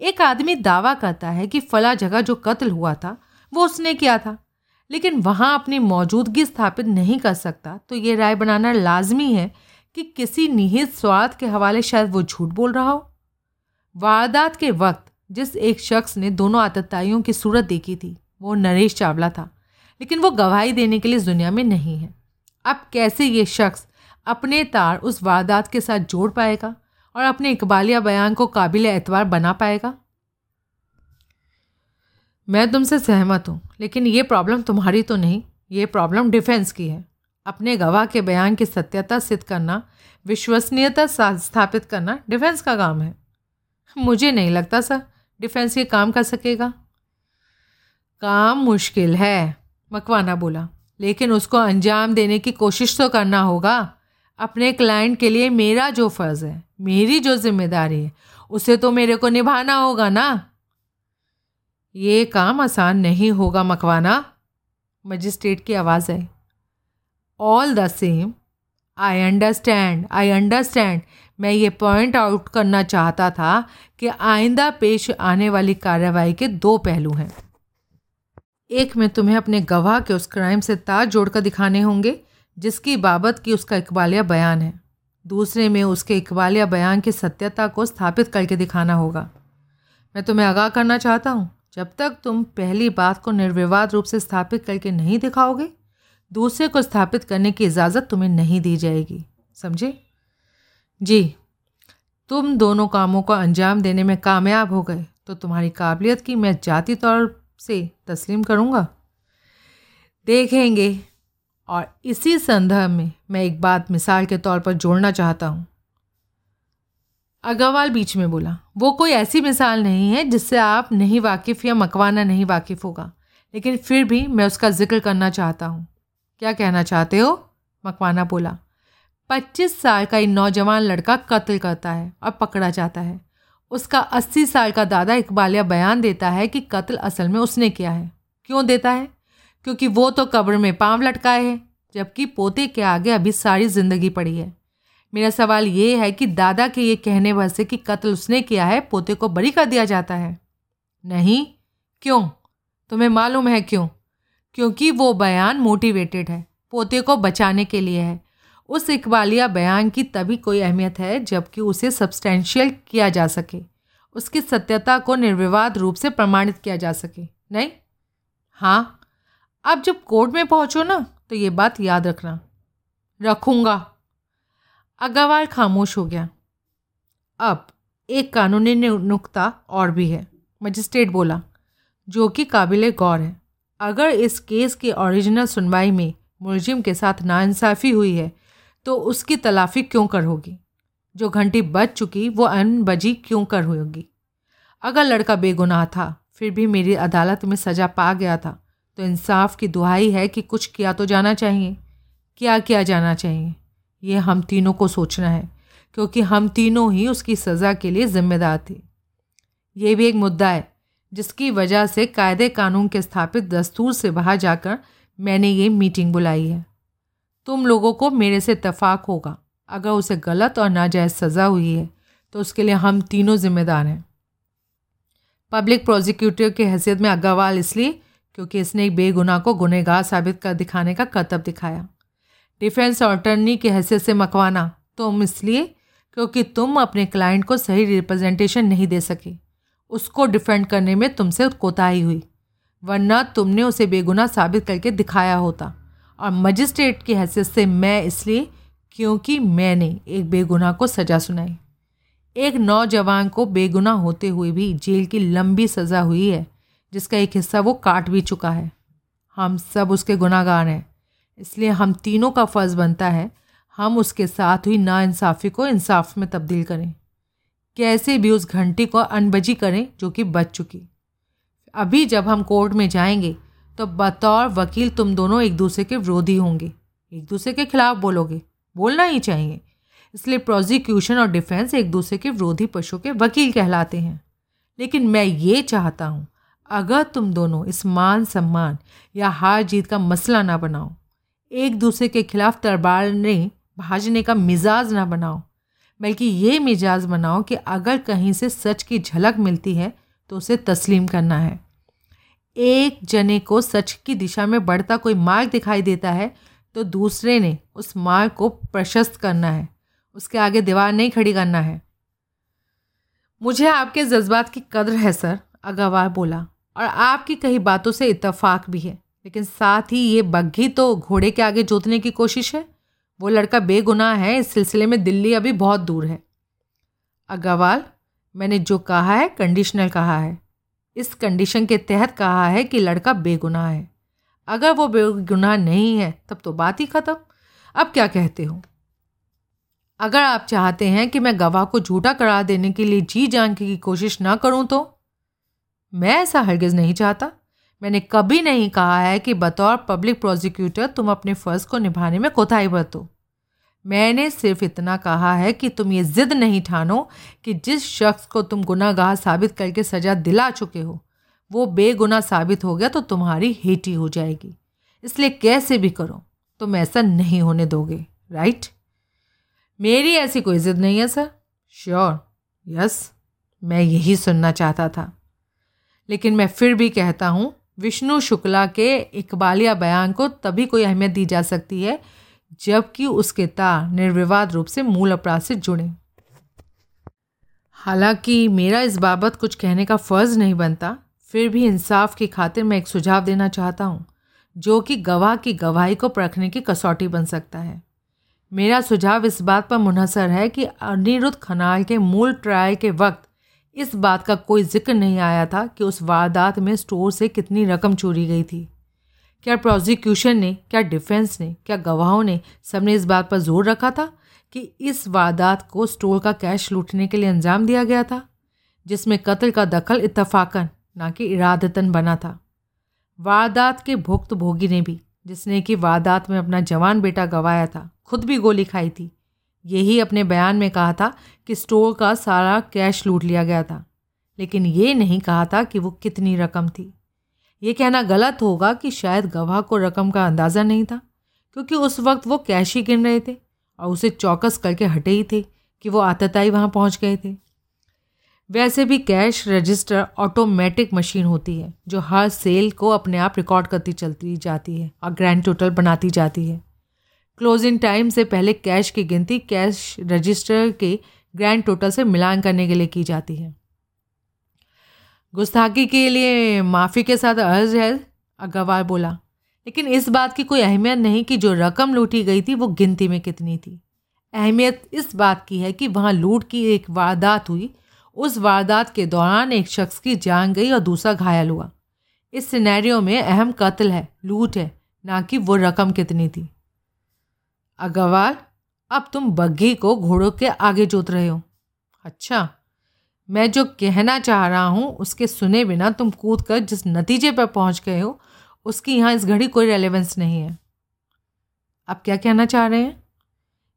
एक आदमी दावा करता है कि फला जगह जो कत्ल हुआ था, वो उसने किया था। लेकिन वहाँ अपनी मौजूदगी स्थापित नहीं कर सकता। तो ये राय बनाना लाजमी है कि किसी निहित स्वार्थ के हवाले शायद वो झूठ बोल रहा हो। वारदात के वक्त जिस एक शख्स ने दोनों आतताइयों की सूरत देखी थी, वो नरेश चावला था, लेकिन वो गवाही देने के लिए दुनिया में नहीं है। अब कैसे ये शख्स अपने तार उस वारदात के साथ जोड़ पाएगा और अपने इकबालिया बयान को काबिल एतवार बना पाएगा? मैं तुमसे सहमत हूँ, लेकिन ये प्रॉब्लम तुम्हारी तो नहीं, ये प्रॉब्लम डिफेंस की है। अपने गवाह के बयान की सत्यता सिद्ध करना, विश्वसनीयता स्थापित करना डिफेंस का काम है। मुझे नहीं लगता सर डिफेंस ये काम कर सकेगा। काम मुश्किल है, मकवाना बोला, लेकिन उसको अंजाम देने की कोशिश तो करना होगा। अपने क्लाइंट के लिए मेरा जो फ़र्ज़ है, मेरी जो ज़िम्मेदारी है, उसे तो मेरे को निभाना होगा ना। ये काम आसान नहीं होगा, मकवाना। मजिस्ट्रेट की आवाज़ आई। All the same I understand I understand मैं ये पॉइंट आउट करना चाहता था कि आइंदा पेश आने वाली कार्रवाई के दो पहलू हैं। एक में तुम्हें अपने गवाह के उस क्राइम से ताज जोड़कर दिखाने होंगे, जिसकी बाबत की उसका इकबालिया बयान है। दूसरे में उसके इकबालिया बयान की सत्यता को स्थापित करके दिखाना होगा। मैं तुम्हें आगाह करना चाहता हूँ। जब तक तुम पहली बात को निर्विवाद रूप से स्थापित करके नहीं दिखाओगे, दूसरे को स्थापित करने की इजाज़त तुम्हें नहीं दी जाएगी। समझे? जी। तुम दोनों कामों को अंजाम देने में कामयाब हो गए तो तुम्हारी काबिलियत की मैं जाती तौर से तस्लीम करूँगा। देखेंगे। और इसी संदर्भ में मैं एक बात मिसाल के तौर पर जोड़ना चाहता हूँ। अग्रवाल बीच में बोला, वो कोई ऐसी मिसाल नहीं है जिससे आप नहीं वाकिफ़ या मकवाना नहीं वाकिफ़ होगा। लेकिन फिर भी मैं उसका ज़िक्र करना चाहता हूँ। क्या कहना चाहते हो? मकवाना बोला, पच्चीस साल का एक नौजवान लड़का कत्ल करता है और पकड़ा जाता है। उसका अस्सी साल का दादा इकबालिया बयान देता है कि कत्ल असल में उसने किया है। क्यों देता है? क्योंकि वो तो कब्र में पाँव लटकाए है, जबकि पोते के आगे अभी सारी ज़िंदगी पड़ी है। मेरा सवाल ये है कि दादा के ये कहने भर से कि कत्ल उसने किया है, पोते को बरी कर दिया जाता है। नहीं, क्यों? तुम्हें मालूम है क्यों? क्योंकि वो बयान मोटिवेटेड है, पोते को बचाने के लिए है। उस इकबालिया बयान की तभी कोई अहमियत है जबकि उसे सब्सटेंशियल किया जा सके। उसकी सत्यता को निर्विवाद रूप से प्रमाणित किया जा सके। नहीं? हाँ। अब जब कोर्ट में पहुँचो ना तो ये बात याद रखना। रखूँगा। अग्रवाल खामोश हो गया। अब एक कानूनी नुकता और भी है, मजिस्ट्रेट बोला, जो कि काबिल गौर है। अगर इस केस की ओरिजिनल सुनवाई में मुलजिम के साथ नाइंसाफ़ी हुई है तो उसकी तलाफ़ी क्यों कर होगी? जो घंटी बज चुकी, वो अन बजी क्यों कर होगी? अगर लड़का बेगुनाह था, फिर भी मेरी अदालत में सज़ा पा गया था तो इंसाफ की दुहाई है कि कुछ किया तो जाना चाहिए। क्या किया जाना चाहिए? ये हम तीनों को सोचना है, क्योंकि हम तीनों ही उसकी सज़ा के लिए ज़िम्मेदार थे। ये भी एक मुद्दा है, जिसकी वजह से कायदे कानून के स्थापित दस्तूर से बाहर जाकर मैंने ये मीटिंग बुलाई है। तुम लोगों को मेरे से इतफाक़ होगा। अगर उसे गलत और नाजायज़ सज़ा हुई है तो उसके लिए हम तीनों जिम्मेदार हैं। पब्लिक प्रोसिक्यूटर की हैसियत में अग्रवाल इसलिए, क्योंकि इसने एक बेगुनाह को गुनहगार साबित कर दिखाने का कर्तव्य दिखाया। डिफेंस अटर्नी की हैसियत से मकवाना। तुम इसलिए क्योंकि तुम अपने क्लाइंट को सही रिप्रेजेंटेशन नहीं दे सके। उसको डिफेंड करने में तुमसे कोताही हुई, वरना तुमने उसे बेगुनाह साबित करके दिखाया होता। और मजिस्ट्रेट की हैसियत से मैं इसलिए, क्योंकि मैंने एक बेगुनाह को सज़ा सुनाई। एक नौजवान को बेगुनाह होते हुए भी जेल की लंबी सज़ा हुई है, जिसका एक हिस्सा वो काट भी चुका है। हम सब उसके गुनाहगार हैं। इसलिए हम तीनों का फ़र्ज़ बनता है, हम उसके साथ हुई नाइंसाफ़ी को इंसाफ में तब्दील करें। कैसे भी उस घंटी को अनबजी करें जो कि बच चुकी। अभी जब हम कोर्ट में जाएँगे तो बतौर वकील तुम दोनों एक दूसरे के विरोधी होंगे। एक दूसरे के खिलाफ बोलोगे, बोलना ही चाहिए। इसलिए प्रोसिक्यूशन और डिफेंस एक दूसरे के विरोधी पशु के वकील कहलाते हैं। लेकिन मैं ये चाहता हूँ, अगर तुम दोनों इस मान सम्मान या हार जीत का मसला ना बनाओ एक दूसरे के खिलाफ तरबारने भाजने का मिजाज ना बनाओ, बल्कि ये मिजाज बनाओ कि अगर कहीं से सच की झलक मिलती है तो उसे तस्लीम करना है। एक जने को सच की दिशा में बढ़ता कोई मार्ग दिखाई देता है तो दूसरे ने उस मार्ग को प्रशस्त करना है, उसके आगे दीवार नहीं खड़ी करना है। मुझे आपके जज्बात की कदर है, सर अगवार बोला, और आपकी कई बातों से इतफाक भी है। लेकिन साथ ही ये बग्घी तो घोड़े के आगे जोतने की कोशिश है। वो लड़का बेगुनाह है, इस सिलसिले में दिल्ली अभी बहुत दूर है। अग्रवाल, मैंने जो कहा है कंडीशनल कहा है। इस कंडीशन के तहत कहा है कि लड़का बेगुनाह है। अगर वो बेगुनाह नहीं है, तब तो बात ही ख़त्म। अब क्या कहते हो? अगर आप चाहते हैं कि मैं गवाह को झूठा करा देने के लिए जी जान की कोशिश ना करूँ तो? मैं ऐसा हरगिज़ नहीं चाहता। मैंने कभी नहीं कहा है कि बतौर पब्लिक प्रोसिक्यूटर तुम अपने फ़र्ज़ को निभाने में कोताही बरतो। मैंने सिर्फ़ इतना कहा है कि तुम ये ज़िद नहीं ठानो कि जिस शख्स को तुम गुनागाह साबित करके सज़ा दिला चुके हो, वो बेगुनाह साबित हो गया तो तुम्हारी हेटी हो जाएगी। इसलिए कैसे भी करो, तुम ऐसा नहीं होने दोगे राइट मेरी ऐसी कोई ज़िद नहीं है सर श्योर यस मैं यही सुनना चाहता था। लेकिन मैं फिर भी कहता हूँ विष्णु शुक्ला के इकबालिया बयान को तभी कोई अहमियत दी जा सकती है, जबकि उसके तार निर्विवाद रूप से मूल अपराध से जुड़े। हालाँकि मेरा इस बाबत कुछ कहने का फ़र्ज़ नहीं बनता, फिर भी इंसाफ की खातिर मैं एक सुझाव देना चाहता हूँ, जो कि गवाह की गवाही को परखने की कसौटी बन सकता है। मेरा सुझाव इस बात पर मुनहसर है कि अनिरुद्ध खनाल के मूल ट्रायल के वक्त इस बात का कोई ज़िक्र नहीं आया था कि उस वारदात में स्टोर से कितनी रकम चोरी गई थी। क्या प्रोसिक्यूशन ने, क्या डिफेंस ने, क्या गवाहों ने सबने इस बात पर ज़ोर रखा था कि इस वारदात को स्टोर का कैश लूटने के लिए अंजाम दिया गया था, जिसमें कत्ल का दखल इतफाकन ना कि इरादतन बना था। वारदात के भुक्त भोगी ने भी, जिसने कि वारदात में अपना जवान बेटा गवाया था, खुद भी गोली खाई थी। यही अपने बयान में कहा था कि स्टोर का सारा कैश लूट लिया गया था। लेकिन ये नहीं कहा था कि वो कितनी रकम थी। ये कहना गलत होगा कि शायद गवाह को रकम का अंदाज़ा नहीं था, क्योंकि उस वक्त वो कैश ही गिन रहे थे और उसे चौकस करके हटे ही थे कि वो आतताई वहाँ पहुँच गए थे। वैसे भी कैश रजिस्टर ऑटोमेटिक मशीन होती है, जो हर सेल को अपने आप रिकॉर्ड करती चलती जाती है और ग्रैंड टोटल बनाती जाती है। क्लोजिंग टाइम से पहले कैश की गिनती, कैश रजिस्टर के ग्रैंड टोटल से मिलान करने के लिए की जाती है। गुस्ताखी के लिए माफ़ी के साथ अर्ज़ है, अग्रवाल बोला। लेकिन इस बात की कोई अहमियत नहीं कि जो रकम लूटी गई थी वो गिनती में कितनी थी। अहमियत इस बात की है कि वहाँ लूट की एक वारदात हुई। उस वारदात के दौरान एक शख्स की जान गई और दूसरा घायल हुआ। इस सिनेरियो में अहम कत्ल है, लूट है, ना कि वो रकम कितनी थी। अग्रवाल, अब तुम बग्घी को घोड़ों के आगे जोत रहे हो। अच्छा मैं जो कहना चाह रहा हूँ, उसके सुने बिना तुम कूद कर जिस नतीजे पर पहुँच गए हो, उसकी यहाँ इस घड़ी कोई रेलेवेंस नहीं है। अब क्या कहना चाह रहे हैं?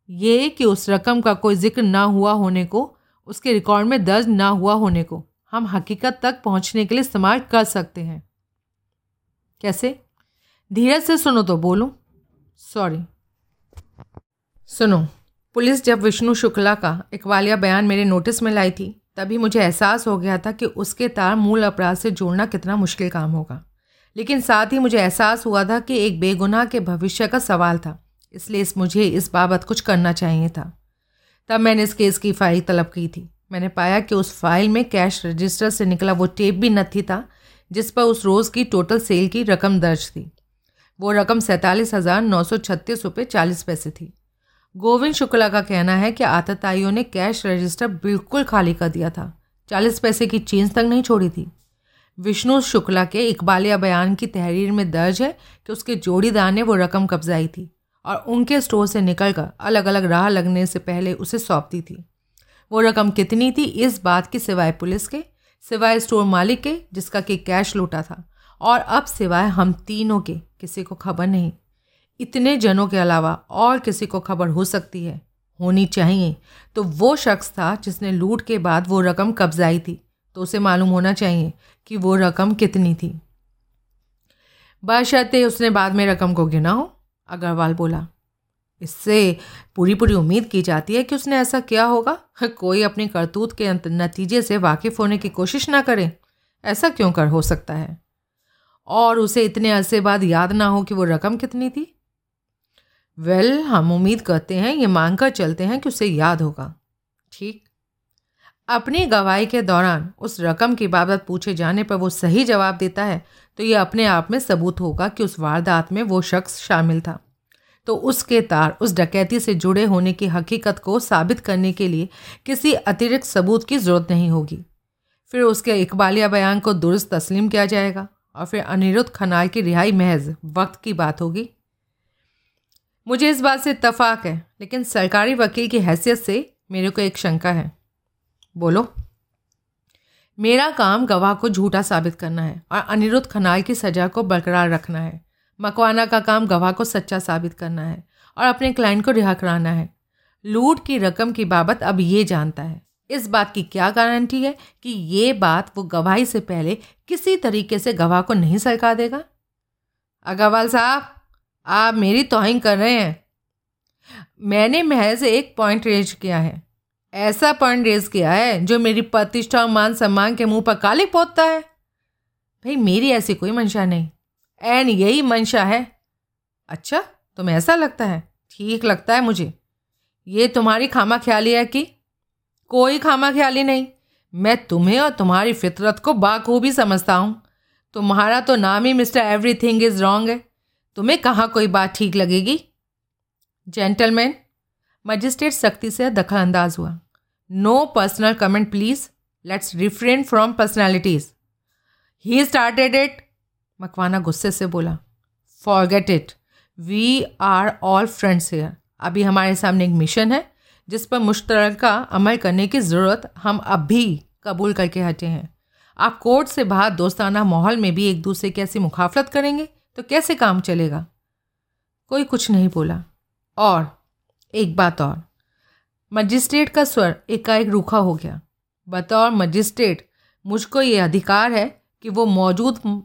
ये कि उस रकम का कोई ज़िक्र ना हुआ होने को, उसके रिकॉर्ड में दर्ज ना हुआ होने को, हम हकीकत तक पहुँचने के लिए इस्तेमाल कर सकते हैं। कैसे? धीरज से सुनो तो बोलूँ। सॉरी सुनो, पुलिस जब विष्णु शुक्ला का इकवालिया बयान मेरे नोटिस में लाई थी, तभी मुझे एहसास हो गया था कि उसके तार मूल अपराध से जोड़ना कितना मुश्किल काम होगा। लेकिन साथ ही मुझे एहसास हुआ था कि एक बेगुनाह के भविष्य का सवाल था, इसलिए इस मुझे इस बाबत कुछ करना चाहिए था। तब मैंने इस केस की फ़ाइल तलब की थी। मैंने पाया कि उस फ़ाइल में कैश रजिस्टर से निकला वो टेप भी नथी था जिस पर उस रोज़ की टोटल सेल की रकम दर्ज थी। वो रकम सैंतालीस हज़ार नौ सौ छत्तीस रुपये चालीस पैसे थी। गोविंद शुक्ला का कहना है कि आतताइयों ने कैश रजिस्टर बिल्कुल खाली कर दिया था। चालीस पैसे की चेंज तक नहीं छोड़ी थी। विष्णु शुक्ला के इकबालिया बयान की तहरीर में दर्ज है कि उसके जोड़ीदार ने वो रकम कब्जाई थी और उनके स्टोर से निकलकर अलग अलग राह लगने से पहले उसे सौंप दी थी। वो रकम कितनी थी इस बात की सिवाय पुलिस के, सिवाय स्टोर मालिक के, जिसका कि कैश लूटा था। और अब सिवाय हम तीनों के, किसी को खबर नहीं। इतने जनों के अलावा और किसी को खबर हो सकती है, होनी चाहिए। तो वो शख्स था जिसने लूट के बाद वो रकम कब्जाई थी। तो उसे मालूम होना चाहिए कि वो रकम कितनी थी। बशर्ते उसने बाद में रकम को गिना हो, अग्रवाल बोला। इससे पूरी पूरी उम्मीद की जाती है कि उसने ऐसा किया होगा। [laughs] कोई अपनी करतूत के नतीजे से वाकिफ़ होने की कोशिश ना करे। ऐसा क्यों कर हो सकता है? और उसे इतने अरसे बाद याद ना हो कि वो रकम कितनी थी। वेल well, हम उम्मीद करते हैं ये मांग कर चलते हैं कि उसे याद होगा। ठीक। अपनी गवाही के दौरान उस रकम की बाबत पूछे जाने पर वो सही जवाब देता है तो ये अपने आप में सबूत होगा कि उस वारदात में वो शख्स शामिल था। तो उसके तार उस डकैती से जुड़े होने की हकीकत को साबित करने के लिए किसी अतिरिक्त सबूत की ज़रूरत नहीं होगी। फिर उसके इकबालिया बयान को दुरुस्त तस्लीम किया जाएगा और फिर अनिरुद्ध खनाल की रिहाई महज वक्त की बात होगी। मुझे इस बात से इतफाक़ है, लेकिन सरकारी वकील की हैसियत से मेरे को एक शंका है। बोलो। मेरा काम गवाह को झूठा साबित करना है और अनिरुद्ध खनाल की सज़ा को बरकरार रखना है। मकवाना का काम गवाह को सच्चा साबित करना है और अपने क्लाइंट को रिहा कराना है। लूट की रकम की बाबत अब ये जानता है। इस बात की क्या गारंटी है कि ये बात वो गवाही से पहले किसी तरीके से गवाह को नहीं सरका देगा? अग्रवाल साहब आप मेरी तोहिन कर रहे हैं। मैंने महज एक पॉइंट रेज किया है। ऐसा पॉइंट रेज किया है जो मेरी प्रतिष्ठा और मान सम्मान के मुँह पर काले पोतता है। भाई, मेरी ऐसी कोई मंशा नहीं। एन यही मंशा है। अच्छा तुम्हें ऐसा लगता है? ठीक लगता है मुझे। ये तुम्हारी खामा ख्याली है कि? कोई खामा ख्याली नहीं। मैं तुम्हें और तुम्हारी फितरत को बाखूबी समझता हूँ। तुम्हारा तो नाम ही मिस्टर एवरीथिंग इज़ रॉन्ग है। तुम्हें कहाँ कोई बात ठीक लगेगी? जेंटलमैन मजिस्ट्रेट सख्ती से दखल अंदाज हुआ। No personal comment please let's refrain from personalities he started it Makwana गुस्से से बोला। Forget it we are all friends here अभी हमारे सामने एक मिशन है, जिस पर मुश्तर अमल करने की ज़रूरत हम अब भी कबूल करके हटे हैं। आप कोर्ट से बाहर दोस्ताना माहौल में भी एक दूसरे की ऐसी मुखाफलत करेंगे? तो कैसे काम चलेगा? कोई कुछ नहीं बोला। और, एक बात और। मजिस्ट्रेट का स्वर एकाएक रूखा हो गया। बतौर मजिस्ट्रेट, मुझको ये अधिकार है कि वो मौजूद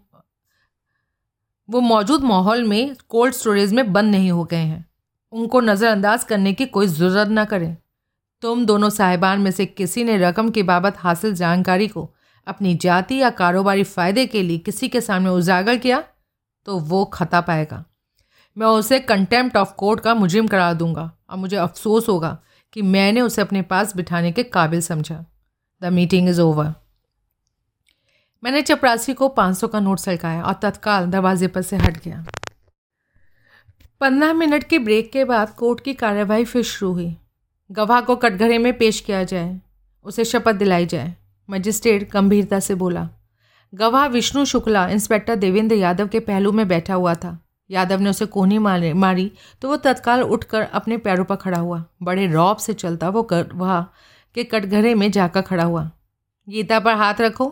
वो मौजूद माहौल में कोल्ड स्टोरेज में बंद नहीं हो गए हैं। उनको नज़रअंदाज करने की कोई ज़रूरत ना करें। तुम दोनों साहिबान में से किसी ने रकम की बाबत हासिल जानकारी को अपनी जाति या कारोबारी फ़ायदे के लिए किसी के सामने उजागर किया? तो वो खता पाएगा। मैं उसे कंटेम्प्ट ऑफ़ कोर्ट का मुजरिम करा दूँगा और मुझे अफसोस होगा कि मैंने उसे अपने पास बिठाने के काबिल समझा। द मीटिंग इज़ ओवर मैंने चपरासी को पाँच सौ का नोट सलकाया और तत्काल दरवाजे पर से हट गया। पंद्रह मिनट के ब्रेक के बाद कोर्ट की कार्यवाही फिर शुरू हुई। गवाह को कटघरे में पेश किया जाए, उसे शपथ दिलाई जाए, मजिस्ट्रेट गंभीरता से बोला गवाह विष्णु शुक्ला, इंस्पेक्टर देवेंद्र यादव के पहलू में बैठा हुआ था। यादव ने उसे कोहनी मारे तो वो तत्काल उठकर अपने पैरों पर खड़ा हुआ। बड़े रौब से चलता वो कर, वहाँ के कटघरे में जाकर खड़ा हुआ। गीता पर हाथ रखो,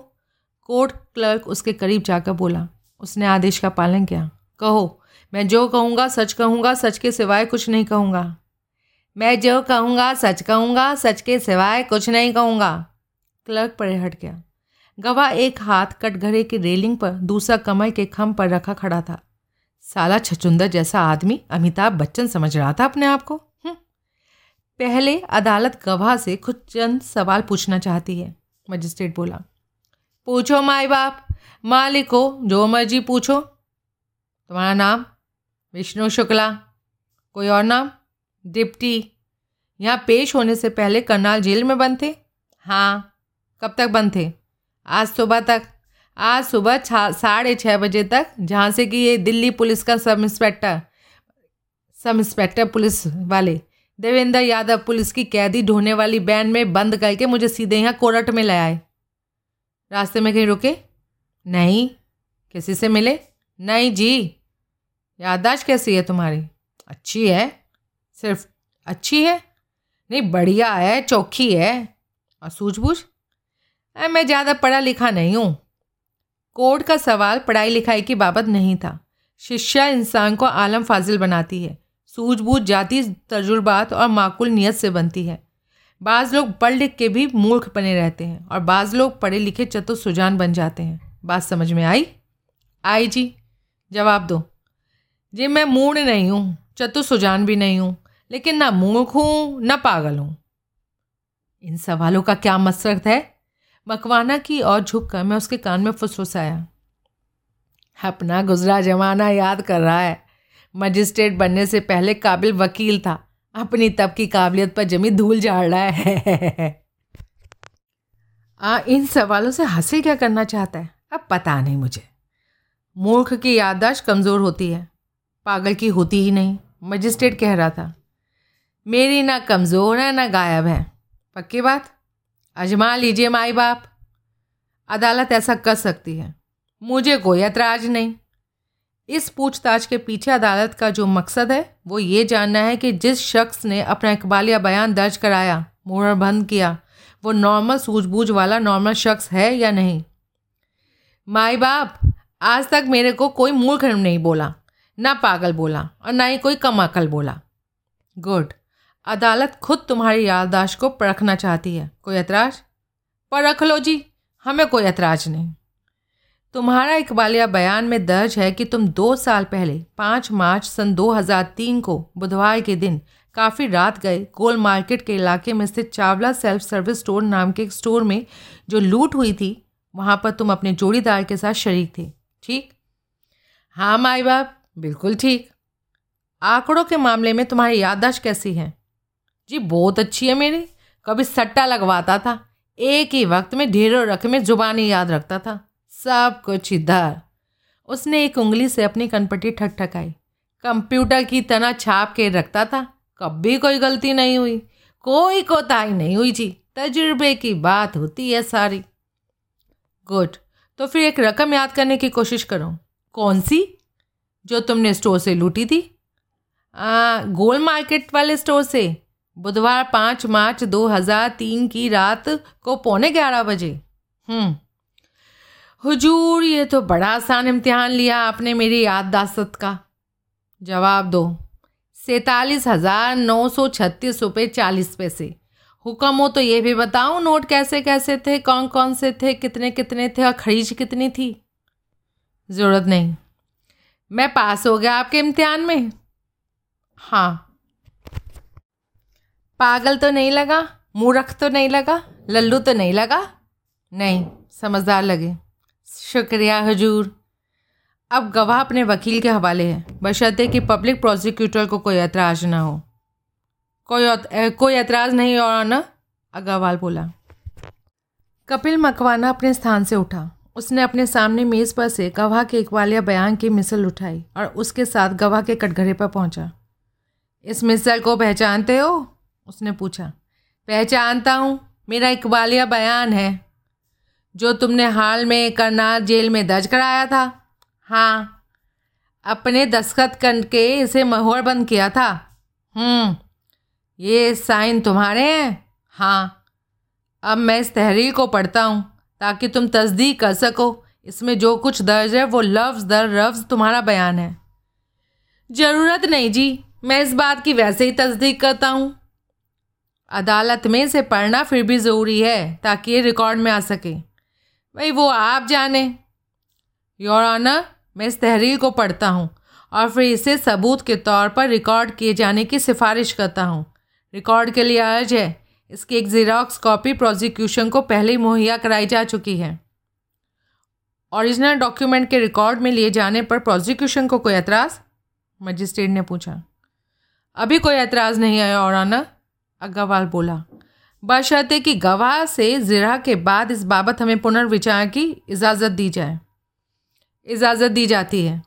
कोर्ट क्लर्क उसके करीब जाकर बोला। उसने आदेश का पालन किया। कहो, मैं जो कहूँगा, सच कहूँगा, सच के सिवाय कुछ नहीं कहूँगा। मैं जो कहूँगा, सच कहूँगा, सच के सिवाय कुछ नहीं कहूँगा। क्लर्क पर हट गया गवाह एक हाथ कटघरे की रेलिंग पर दूसरा कमर के खम पर रखा खड़ा था। साला छचुंदर जैसा आदमी अमिताभ बच्चन समझ रहा था अपने आप को? हम्म। पहले अदालत गवाह से कुछ चंद सवाल पूछना चाहती है, मजिस्ट्रेट बोला। पूछो माई बाप, मालिक हो, जो मर्ज़ी पूछो। तुम्हारा नाम? विष्णु शुक्ला। कोई और नाम? डिप्टी। यहाँ पेश होने से पहले करनाल जेल में बंद थे? हाँ। कब तक बंद थे? आज सुबह तक, आज सुबह साढ़े छः बजे तक, जहाँ से कि ये दिल्ली पुलिस का sub inspector sub inspector police वाले, देवेंद्र यादव पुलिस की कैदी ढोने वाली बैन में बंद करके मुझे सीधे यहाँ कोरट में ले आए। रास्ते में कहीं रुके? नहीं। किसी से मिले? नहीं जी। यादाश्त कैसी है तुम्हारी? अच्छी है। सिर्फ़ अच्छी है? नहीं, बढ़िया है, चौखी है। और सूझबूझ? मैं ज़्यादा पढ़ा लिखा नहीं हूँ। कोर्ट का सवाल पढ़ाई लिखाई की बाबत नहीं था। शिक्षा इंसान को आलम फाजिल बनाती है। सूझबूझ जाति, तजुर्बात और माकूल नीयत से बनती है। बाज़ लोग पढ़ लिख के भी मूर्ख बने रहते हैं और बाज़ लोग पढ़े लिखे चतुर सुजान बन जाते हैं। बात समझ में आई? आई जी, जवाब दो। जी, मैं मूड नहीं हूँ, चतुर सुजान भी नहीं हूँ, लेकिन ना मूर्ख हूँ, ना पागल हूँ। इन सवालों का क्या मकसद है? मकवाना की और झुक कर मैं उसके कान में फुसफुसाया अपना गुजरा जमाना याद कर रहा है। मजिस्ट्रेट बनने से पहले काबिल वकील था। अपनी तब की काबिलियत पर जमी धूल झाड़ रहा है। आ, इन सवालों से हासिल क्या करना चाहता है? अब पता नहीं मुझे। मूर्ख की याददाश्त कमज़ोर होती है। पागल की होती ही नहीं मजिस्ट्रेट कह रहा था। मेरी ना कमज़ोर है ना गायब है। पक्की बात? अजमा लीजिए माई बाप। अदालत ऐसा कर सकती है। मुझे कोई ऐतराज़ नहीं। इस पूछताछ के पीछे अदालत का जो मकसद है, वो ये जानना है कि जिस शख्स ने अपना इकबालिया बयान दर्ज कराया, मोहर बंद किया, वो नॉर्मल सूझबूझ वाला नॉर्मल शख्स है या नहीं? माई बाप, आज तक मेरे को कोई मूर्ख नहीं बोला, ना पागल बोला और ना ही कोई कम अकल बोला। गुड। अदालत खुद तुम्हारी याददाश्त को परखना चाहती है। कोई ऐतराज़? परख लो जी, हमें कोई ऐतराज़ नहीं। तुम्हारा इकबालिया बयान में दर्ज है कि तुम दो साल पहले, पाँच मार्च सन 2003 को बुधवार के दिन काफ़ी रात गए, गोल मार्केट के इलाके में स्थित चावला सेल्फ सर्विस स्टोर नाम के एक स्टोर में जो लूट हुई थी, वहाँ पर तुम अपने जोड़ीदार के साथ शरीक थे। ठीक? हाँ माई बाप, बिल्कुल ठीक। आंकड़ों के मामले में तुम्हारी याददाश्त कैसी है? जी बहुत अच्छी है मेरी। कभी सट्टा लगवाता था एक ही वक्त में ढेरों रकमें जुबानी याद रखता था। सब कुछ इधर। उसने एक उंगली से अपनी कनपट्टी ठकठकाई। कंप्यूटर की तरह छाप के रखता था। कभी कोई गलती नहीं हुई। कोई कोताही नहीं हुई जी। तजुर्बे की बात होती है सारी। गुड। तो फिर एक रकम याद करने की कोशिश करो। कौन सी? जो तुमने स्टोर से लूटी थी? आ, गोल मार्केट वाले स्टोर से। बुधवार पाँच मार्च दो हज़ार तीन की रात को पौने ग्यारह बजे। हम्म। हुजूर, ये तो बड़ा आसान इम्तिहान लिया आपने मेरी याददाश्त का। जवाब दो। सैतालीस हज़ार नौ सौ छत्तीस रुपये चालीस पैसे। हुक्म हो तो ये भी बताऊँ नोट कैसे कैसे थे कौन कौन से थे, कितने कितने थे और खरीज कितनी थी? ज़रूरत नहीं। मैं पास हो गया आपके इम्तिहान में? हाँ। पागल तो नहीं लगा, मूर्ख तो नहीं लगा, लल्लू तो नहीं लगा? नहीं, समझदार लगे। शुक्रिया हजूर। अब गवाह अपने वकील के हवाले है। बशर्ते कि पब्लिक प्रोसिक्यूटर को कोई एतराज़ ना हो। कोई कोई एतराज़ नहीं और ना, अग्रवाल बोला। कपिल मकवाना अपने स्थान से उठा। उसने अपने सामने मेज़ पर से गवाह के इकबालिया बयान की मिसल उठाई और उसके साथ गवाह के कटघरे पर पहुँचा। इस मिसल को पहचानते हो? उसने पूछा, पहचानता हूँ? मेरा इकबालिया बयान है। जो तुमने हाल में करनाल जेल में दर्ज कराया था? हाँ। अपने दस्खत करके इसे महोर बंद किया था। हम्म। ये साइन तुम्हारे हैं? हाँ। अब मैं इस तहरीर को पढ़ता हूँ, ताकि तुम तस्दीक कर सको। इसमें जो कुछ दर्ज है, वो लफ्ज़ दर लफ्ज़ तुम्हारा बयान है। ज़रूरत नहीं जी। मैं इस बात की वैसे ही तस्दीक करता हूँ। अदालत में से पढ़ना फिर भी ज़रूरी है, ताकि ये रिकॉर्ड में आ सके। भाई, वो आप जाने। योर मैं इस तहरीर को पढ़ता हूँ और फिर इसे सबूत के तौर पर रिकॉर्ड किए जाने की सिफारिश करता हूँ। रिकॉर्ड के लिए अर्ज़ है, इसकी एक जीरोक्स कॉपी प्रोसिक्यूशन को पहले ही मुहैया कराई जा चुकी है। ओरिजिनल डॉक्यूमेंट के रिकॉर्ड में लिए जाने पर प्रोसिक्यूशन को कोई एतराज़ मजिस्ट्रेट ने पूछा। अभी कोई एतराज़ नहीं आया और अग्रवाल बोला बशर्ते कि गवाह से ज़िरा के बाद इस बाबत हमें पुनर्विचार की इजाज़त दी जाए। इजाज़त दी जाती है।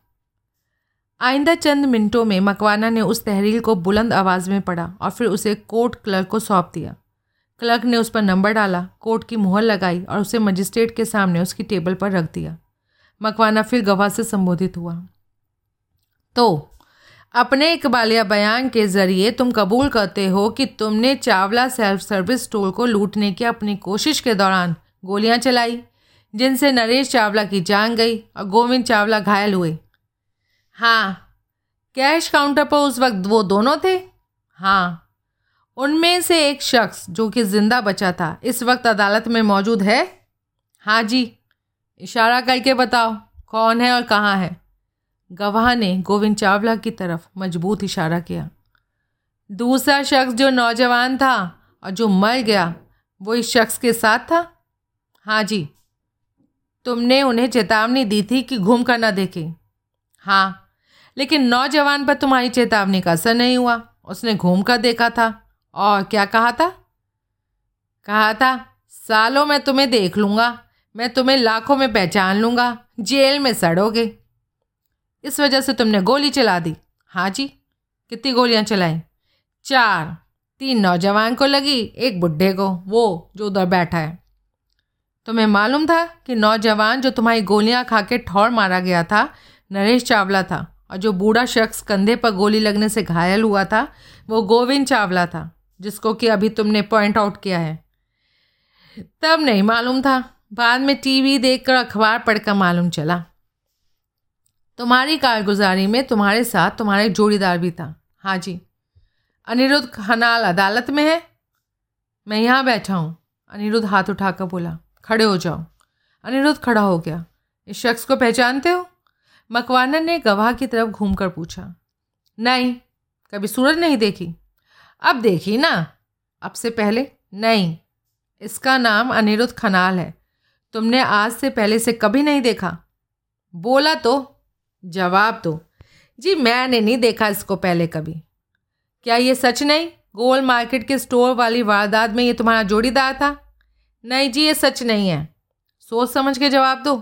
आइंदा चंद मिनटों में मकवाना ने उस तहरीर को बुलंद आवाज़ में पढ़ा और फिर उसे कोर्ट क्लर्क को सौंप दिया। क्लर्क ने उस पर नंबर डाला, कोर्ट की मुहर लगाई और उसे मजिस्ट्रेट के सामने उसकी टेबल पर रख दिया। मकवाना फिर गवाह से संबोधित हुआ तो अपने इकबालिया बयान के ज़रिए तुम कबूल करते हो कि तुमने चावला सेल्फ सर्विस स्टोर को लूटने की अपनी कोशिश के दौरान गोलियाँ चलाई, जिनसे नरेश चावला की जान गई और गोविंद चावला घायल हुए। हाँ कैश काउंटर पर उस वक्त वो दोनों थे? हाँ उनमें से एक शख्स जो कि ज़िंदा बचा था, इस वक्त अदालत में मौजूद है? हाँ जी, इशारा करके बताओ, कौन है और कहाँ है? गवाह ने गोविंद चावला की तरफ़ मज़बूत इशारा किया। दूसरा शख्स जो नौजवान था और जो मर गया, वो इस शख्स के साथ था? हाँ जी। तुमने उन्हें चेतावनी दी थी कि घूम कर ना देखें। हाँ लेकिन नौजवान पर तुम्हारी चेतावनी का असर नहीं हुआ। उसने घूम कर देखा था। और क्या कहा था? कहा था, सालों में तुम्हें देख लूँगा, मैं तुम्हें लाखों में पहचान लूँगा, जेल में सड़ोगे। इस वजह से तुमने गोली चला दी। हाँ जी, कितनी गोलियाँ चलाई? चार। तीन नौजवान को लगी, एक बुढ़े को, वो जो उधर बैठा है। तुम्हें मालूम था कि नौजवान जो तुम्हारी गोलियाँ खा के ठौर मारा गया था, नरेश चावला था, और जो बूढ़ा शख्स कंधे पर गोली लगने से घायल हुआ था, वो गोविंद चावला था, जिसको कि अभी तुमने पॉइंट आउट किया है। तब नहीं मालूम था। बाद में टीवी देखकर अखबार पढ़कर मालूम चला। तुम्हारी कारगुजारी में तुम्हारे साथ तुम्हारा एक जोड़ीदार भी था। हाँ जी। अनिरुद्ध खनाल अदालत में है? मैं यहाँ बैठा हूँ। अनिरुद्ध हाथ उठाकर बोला, खड़े हो जाओ। अनिरुद्ध खड़ा हो गया। इस शख्स को पहचानते हो? मकवानन ने गवाह की तरफ़ घूमकर पूछा, नहीं, कभी सूरज नहीं देखी? अब देखी ना। अब से पहले? नहीं। इसका नाम अनिरुद्ध खनाल है। तुमने आज से पहले से कभी नहीं देखा। बोला तो जवाब दो। जी, मैंने नहीं देखा इसको पहले कभी। क्या ये सच नहीं? गोल मार्केट के स्टोर वाली वारदात में ये तुम्हारा जोड़ीदार था? नहीं जी, ये सच नहीं है। सोच समझ के जवाब दो।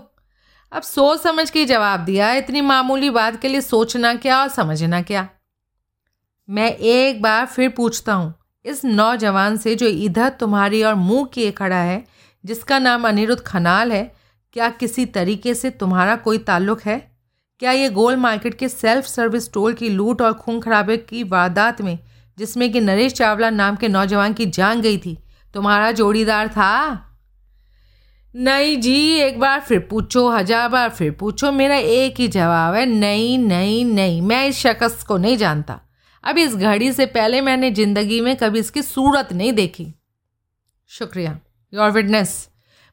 अब सोच समझ के जवाब दिया, इतनी मामूली बात के लिए सोचना क्या और समझना क्या? मैं एक बार फिर पूछता हूँ, इस नौजवान से जो इधर तुम्हारी और मुँह किए खड़ा है, जिसका नाम अनिरुद्ध खनाल है, क्या किसी तरीके से तुम्हारा कोई ताल्लुक है? क्या ये गोल मार्केट के सेल्फ सर्विस स्टोर की लूट और खून खराबे की वारदात में, जिसमें कि नरेश चावला नाम के नौजवान की जान गई थी, तुम्हारा जोड़ीदार था? नहीं जी, एक बार फिर पूछो, हज़ार बार फिर पूछो, मेरा एक ही जवाब है, नहीं नहीं नहीं, मैं इस शख्स को नहीं जानता। अब इस घड़ी से पहले मैंने ज़िंदगी में कभी इसकी सूरत नहीं देखी। शुक्रिया। योर विटनेस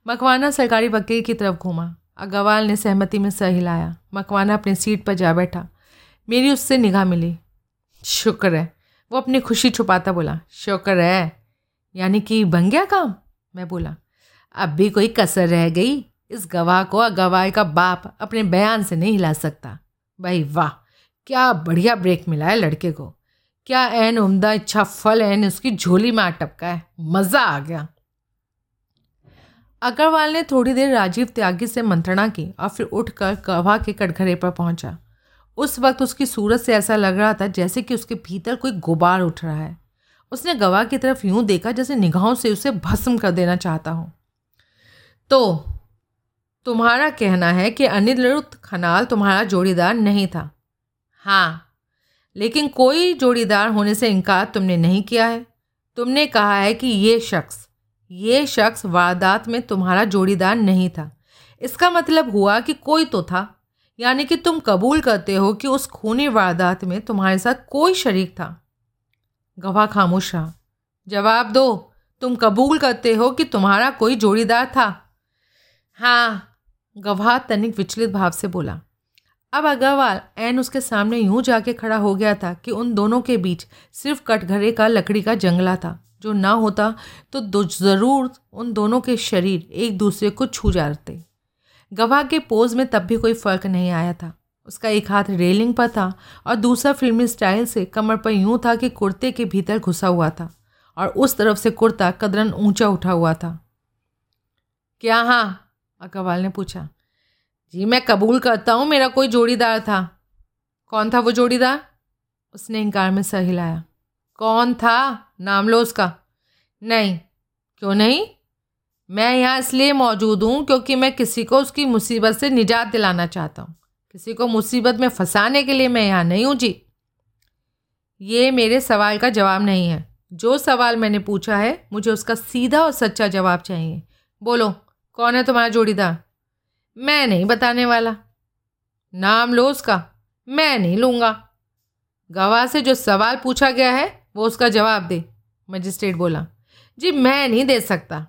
मकवाना सरकारी वकील की तरफ़ घूमा। अग्रवाल ने सहमति में सर हिलाया। मकवाना अपनी सीट पर जा बैठा। मेरी उससे निगाह मिली। शुक्र है। वो अपनी खुशी छुपाता बोला, शुक्र है। यानी कि बन गया काम? मैं बोला, अब भी कोई कसर रह गई। इस गवाह को गवाह का बाप अपने बयान से नहीं हिला सकता। भाई वाह! क्या बढ़िया ब्रेक मिला है लड़के को। क्या एन उम्दा इच्छा फल एन उसकी झोली में आ टपका है। मज़ा आ गया। अग्रवाल ने थोड़ी देर राजीव त्यागी से मंत्रणा की और फिर उठकर गवाह के कटघरे पर पहुँचा। उस वक्त उसकी सूरत से ऐसा लग रहा था जैसे कि उसके भीतर कोई गुबार उठ रहा है। उसने गवाह की तरफ़ यूँ देखा जैसे निगाहों से उसे भस्म कर देना चाहता हूँ। तो तुम्हारा कहना है कि अनिरुद्ध खनाल तुम्हारा जोड़ीदार नहीं था। हाँ लेकिन कोई जोड़ीदार होने से इनकार तुमने नहीं किया है। तुमने कहा है कि ये शख्स ये शख्स वारदात में तुम्हारा जोड़ीदार नहीं था। इसका मतलब हुआ कि कोई तो था, यानी कि तुम कबूल करते हो कि उस खूनी वारदात में तुम्हारे साथ कोई शरीक था। गवाह खामोश रहा। जवाब दो, तुम कबूल करते हो कि तुम्हारा कोई जोड़ीदार था? हाँ गवाह तनिक विचलित भाव से बोला। अब अग्रवाल एन उसके सामने यूँ जाके खड़ा हो गया था कि उन दोनों के बीच सिर्फ़ कटघरे का लकड़ी का जंगला था। जो ना होता तो ज़रूर उन दोनों के शरीर एक दूसरे को छू जाते। गवाह के पोज में तब भी कोई फ़र्क नहीं आया था। उसका एक हाथ रेलिंग पर था और दूसरा फिल्मी स्टाइल से कमर पर यूँ था कि कुर्ते के भीतर घुसा हुआ था और उस तरफ़ से कुर्ता कदरन ऊँचा उठा हुआ था। क्या हाँ? अग्रवाल ने पूछा। जी, मैं कबूल करता हूँ, मेरा कोई जोड़ीदार था। कौन था वो जोड़ीदार? उसने इनकार में सर हिलाया कौन था नाम लो उसका नहीं। क्यों नहीं? मैं यहाँ इसलिए मौजूद हूँ क्योंकि मैं किसी को उसकी मुसीबत से निजात दिलाना चाहता हूँ। किसी को मुसीबत में फंसाने के लिए मैं यहाँ नहीं हूँ, जी। ये मेरे सवाल का जवाब नहीं है। जो सवाल मैंने पूछा है, मुझे उसका सीधा और सच्चा जवाब चाहिए। बोलो, कौन है तुम्हारा जोड़ीदार? मैं नहीं बताने वाला। नाम लो उसका मैं नहीं लूँगा। गवाह से जो सवाल पूछा गया है वो उसका जवाब दे। मजिस्ट्रेट बोला, जी, मैं नहीं दे सकता।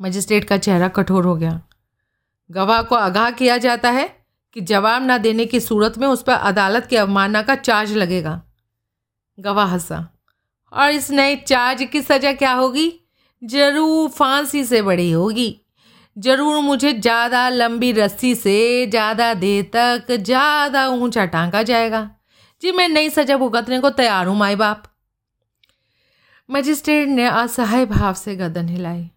मजिस्ट्रेट का चेहरा कठोर हो गया। गवाह को आगाह किया जाता है कि जवाब ना देने की सूरत में उस पर अदालत की अवमानना का चार्ज लगेगा। गवाह हंसा, और इस नए चार्ज की सज़ा क्या होगी? ज़रूर फांसी से बड़ी होगी। ज़रूर मुझे ज़्यादा लंबी रस्सी से ज़्यादा देर तक ज़्यादा ऊँचा टांगा जाएगा। जी, मैं नई सजा भुगतने को तैयार हूँ माई बाप। मजिस्ट्रेट ने असहाय भाव से गर्दन हिलाई।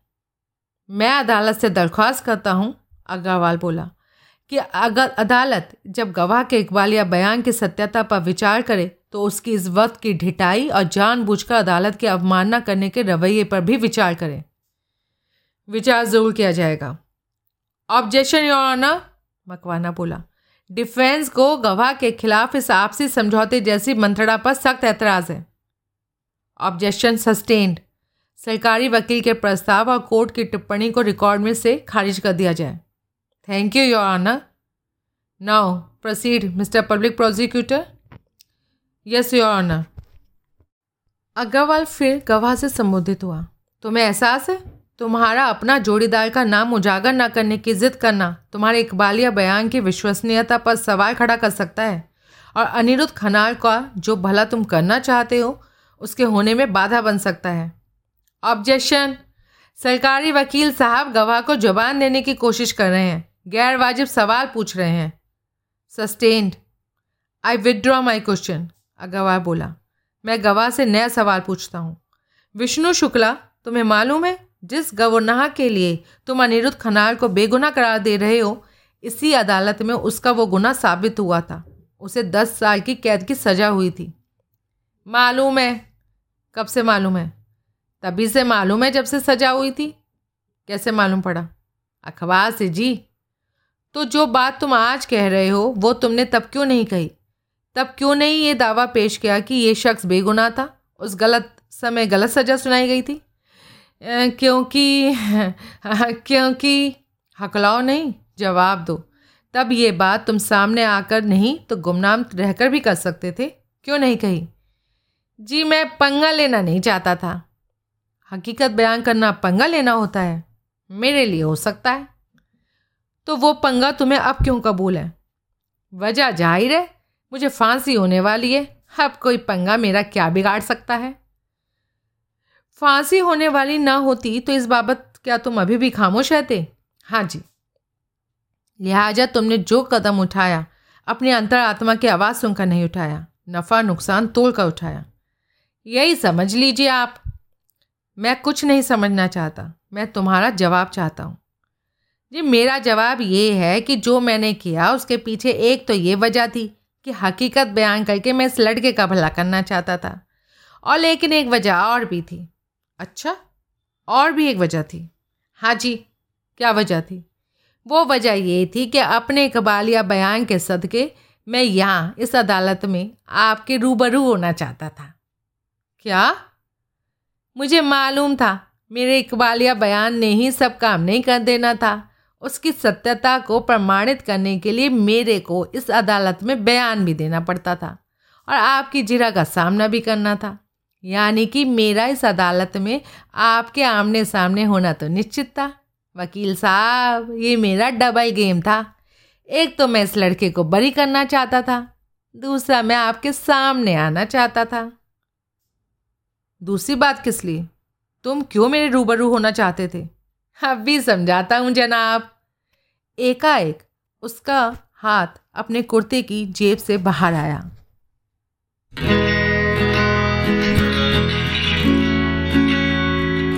मैं अदालत से दरख्वास्त करता हूँ, अग्रवाल बोला, कि अगर अदालत जब गवाह के इकबाल या बयान की सत्यता पर विचार करे तो उसकी इस वक्त की ढिटाई और जानबूझकर अदालत की अवमानना करने के रवैये पर भी विचार करें। विचार ज़रूर किया जाएगा। ऑब्जेक्शन योर ऑनर मकवाना बोला। डिफेंस को गवाह के खिलाफ इस आपसी समझौते जैसी मंत्रणा पर सख्त ऐतराज़ है। ऑब्जेक्शन सस्टेन्ड सरकारी वकील के प्रस्ताव और कोर्ट की टिप्पणी को रिकॉर्ड में से खारिज कर दिया जाए। Thank you your honour now proceed mister public prosecutor yes your honour Agarwal फिर गवाह से संबोधित हुआ। तुम्हें एहसास है? तुम्हारा अपना जोड़ीदार का नाम उजागर न करने की जिद करना, तुम्हारे इकबालिया बयान की विश्वसनीयता पर सवाल खड़ा कर सकता है। और अनिरुद्ध खनाल का जो भला तुम करना चाहते हो, उसके होने में बाधा बन सकता है। ऑब्जेक्शन सरकारी वकील साहब गवाह को जबान देने की कोशिश कर रहे हैं। गैर वाजिब सवाल पूछ रहे हैं। Sustained I withdraw my question गवाह बोला। मैं गवाह से नया सवाल पूछता हूँ। विष्णु शुक्ला, तुम्हें मालूम है? जिस गवर्नाह के लिए तुम अनिरुद्ध खनाल को बेगुना करार दे रहे हो, इसी अदालत में उसका वो गुना साबित हुआ था। उसे दस साल की कैद की सज़ा हुई थी। मालूम है। कब से मालूम है? तभी से मालूम है जब से सजा हुई थी। कैसे मालूम पड़ा? अखबार से, जी। तो जो बात तुम आज कह रहे हो, वो तुमने तब क्यों नहीं कही? तब क्यों नहीं ये दावा पेश किया कि ये शख्स बेगुनाह था? उस गलत समय गलत सज़ा सुनाई गई थी? क्योंकि [laughs] क्योंकि, हकलाओ नहीं, जवाब दो। तब ये बात तुम सामने आकर नहीं तो गुमनाम रहकर भी कर सकते थे। क्यों नहीं कही? जी, मैं पंगा लेना नहीं चाहता था। हकीकत बयान करना पंगा लेना होता है। मेरे लिए हो सकता है। तो वो पंगा तुम्हें अब क्यों कबूल है? वजह ज़ाहिर है, मुझे फांसी होने वाली है। अब कोई पंगा मेरा क्या बिगाड़ सकता है? फांसी होने वाली ना होती तो इस बाबत क्या तुम अभी भी खामोश रहते? हाँ जी। लिहाजा तुमने जो कदम उठाया, अपनी अंतर आत्मा की आवाज़ सुनकर नहीं उठाया, नफ़ा नुकसान तोड़ कर उठाया। यही समझ लीजिए आप। मैं कुछ नहीं समझना चाहता, मैं तुम्हारा जवाब चाहता हूँ। जी, मेरा जवाब ये है कि जो मैंने किया, उसके पीछे एक तो ये वजह थी कि हकीकत बयान करके मैं इस लड़के का भला करना चाहता था। और लेकिन एक वजह और भी थी। अच्छा और भी एक वजह थी। हाँ जी, क्या वजह थी? वो वजह ये थी कि अपने इकबालिया बयान के सदके मैं यहाँ इस अदालत में आपके रूबरू होना चाहता था। क्या? मुझे मालूम था, मेरे इकबालिया बयान ने ही सब काम नहीं कर देना था। उसकी सत्यता को प्रमाणित करने के लिए मेरे को इस अदालत में बयान भी देना पड़ता था और आपकी जिरा का सामना भी करना था। यानी कि मेरा इस अदालत में आपके आमने सामने होना तो निश्चित था। वकील साहब, ये मेरा डबल गेम था। एक तो मैं इस लड़के को बरी करना चाहता था, दूसरा मैं आपके सामने आना चाहता था। दूसरी बात किस लिए? तुम क्यों मेरे रूबरू होना चाहते थे? अब भी समझाता हूँ जनाब। एकाएक उसका हाथ अपने कुर्ते की जेब से बाहर आया।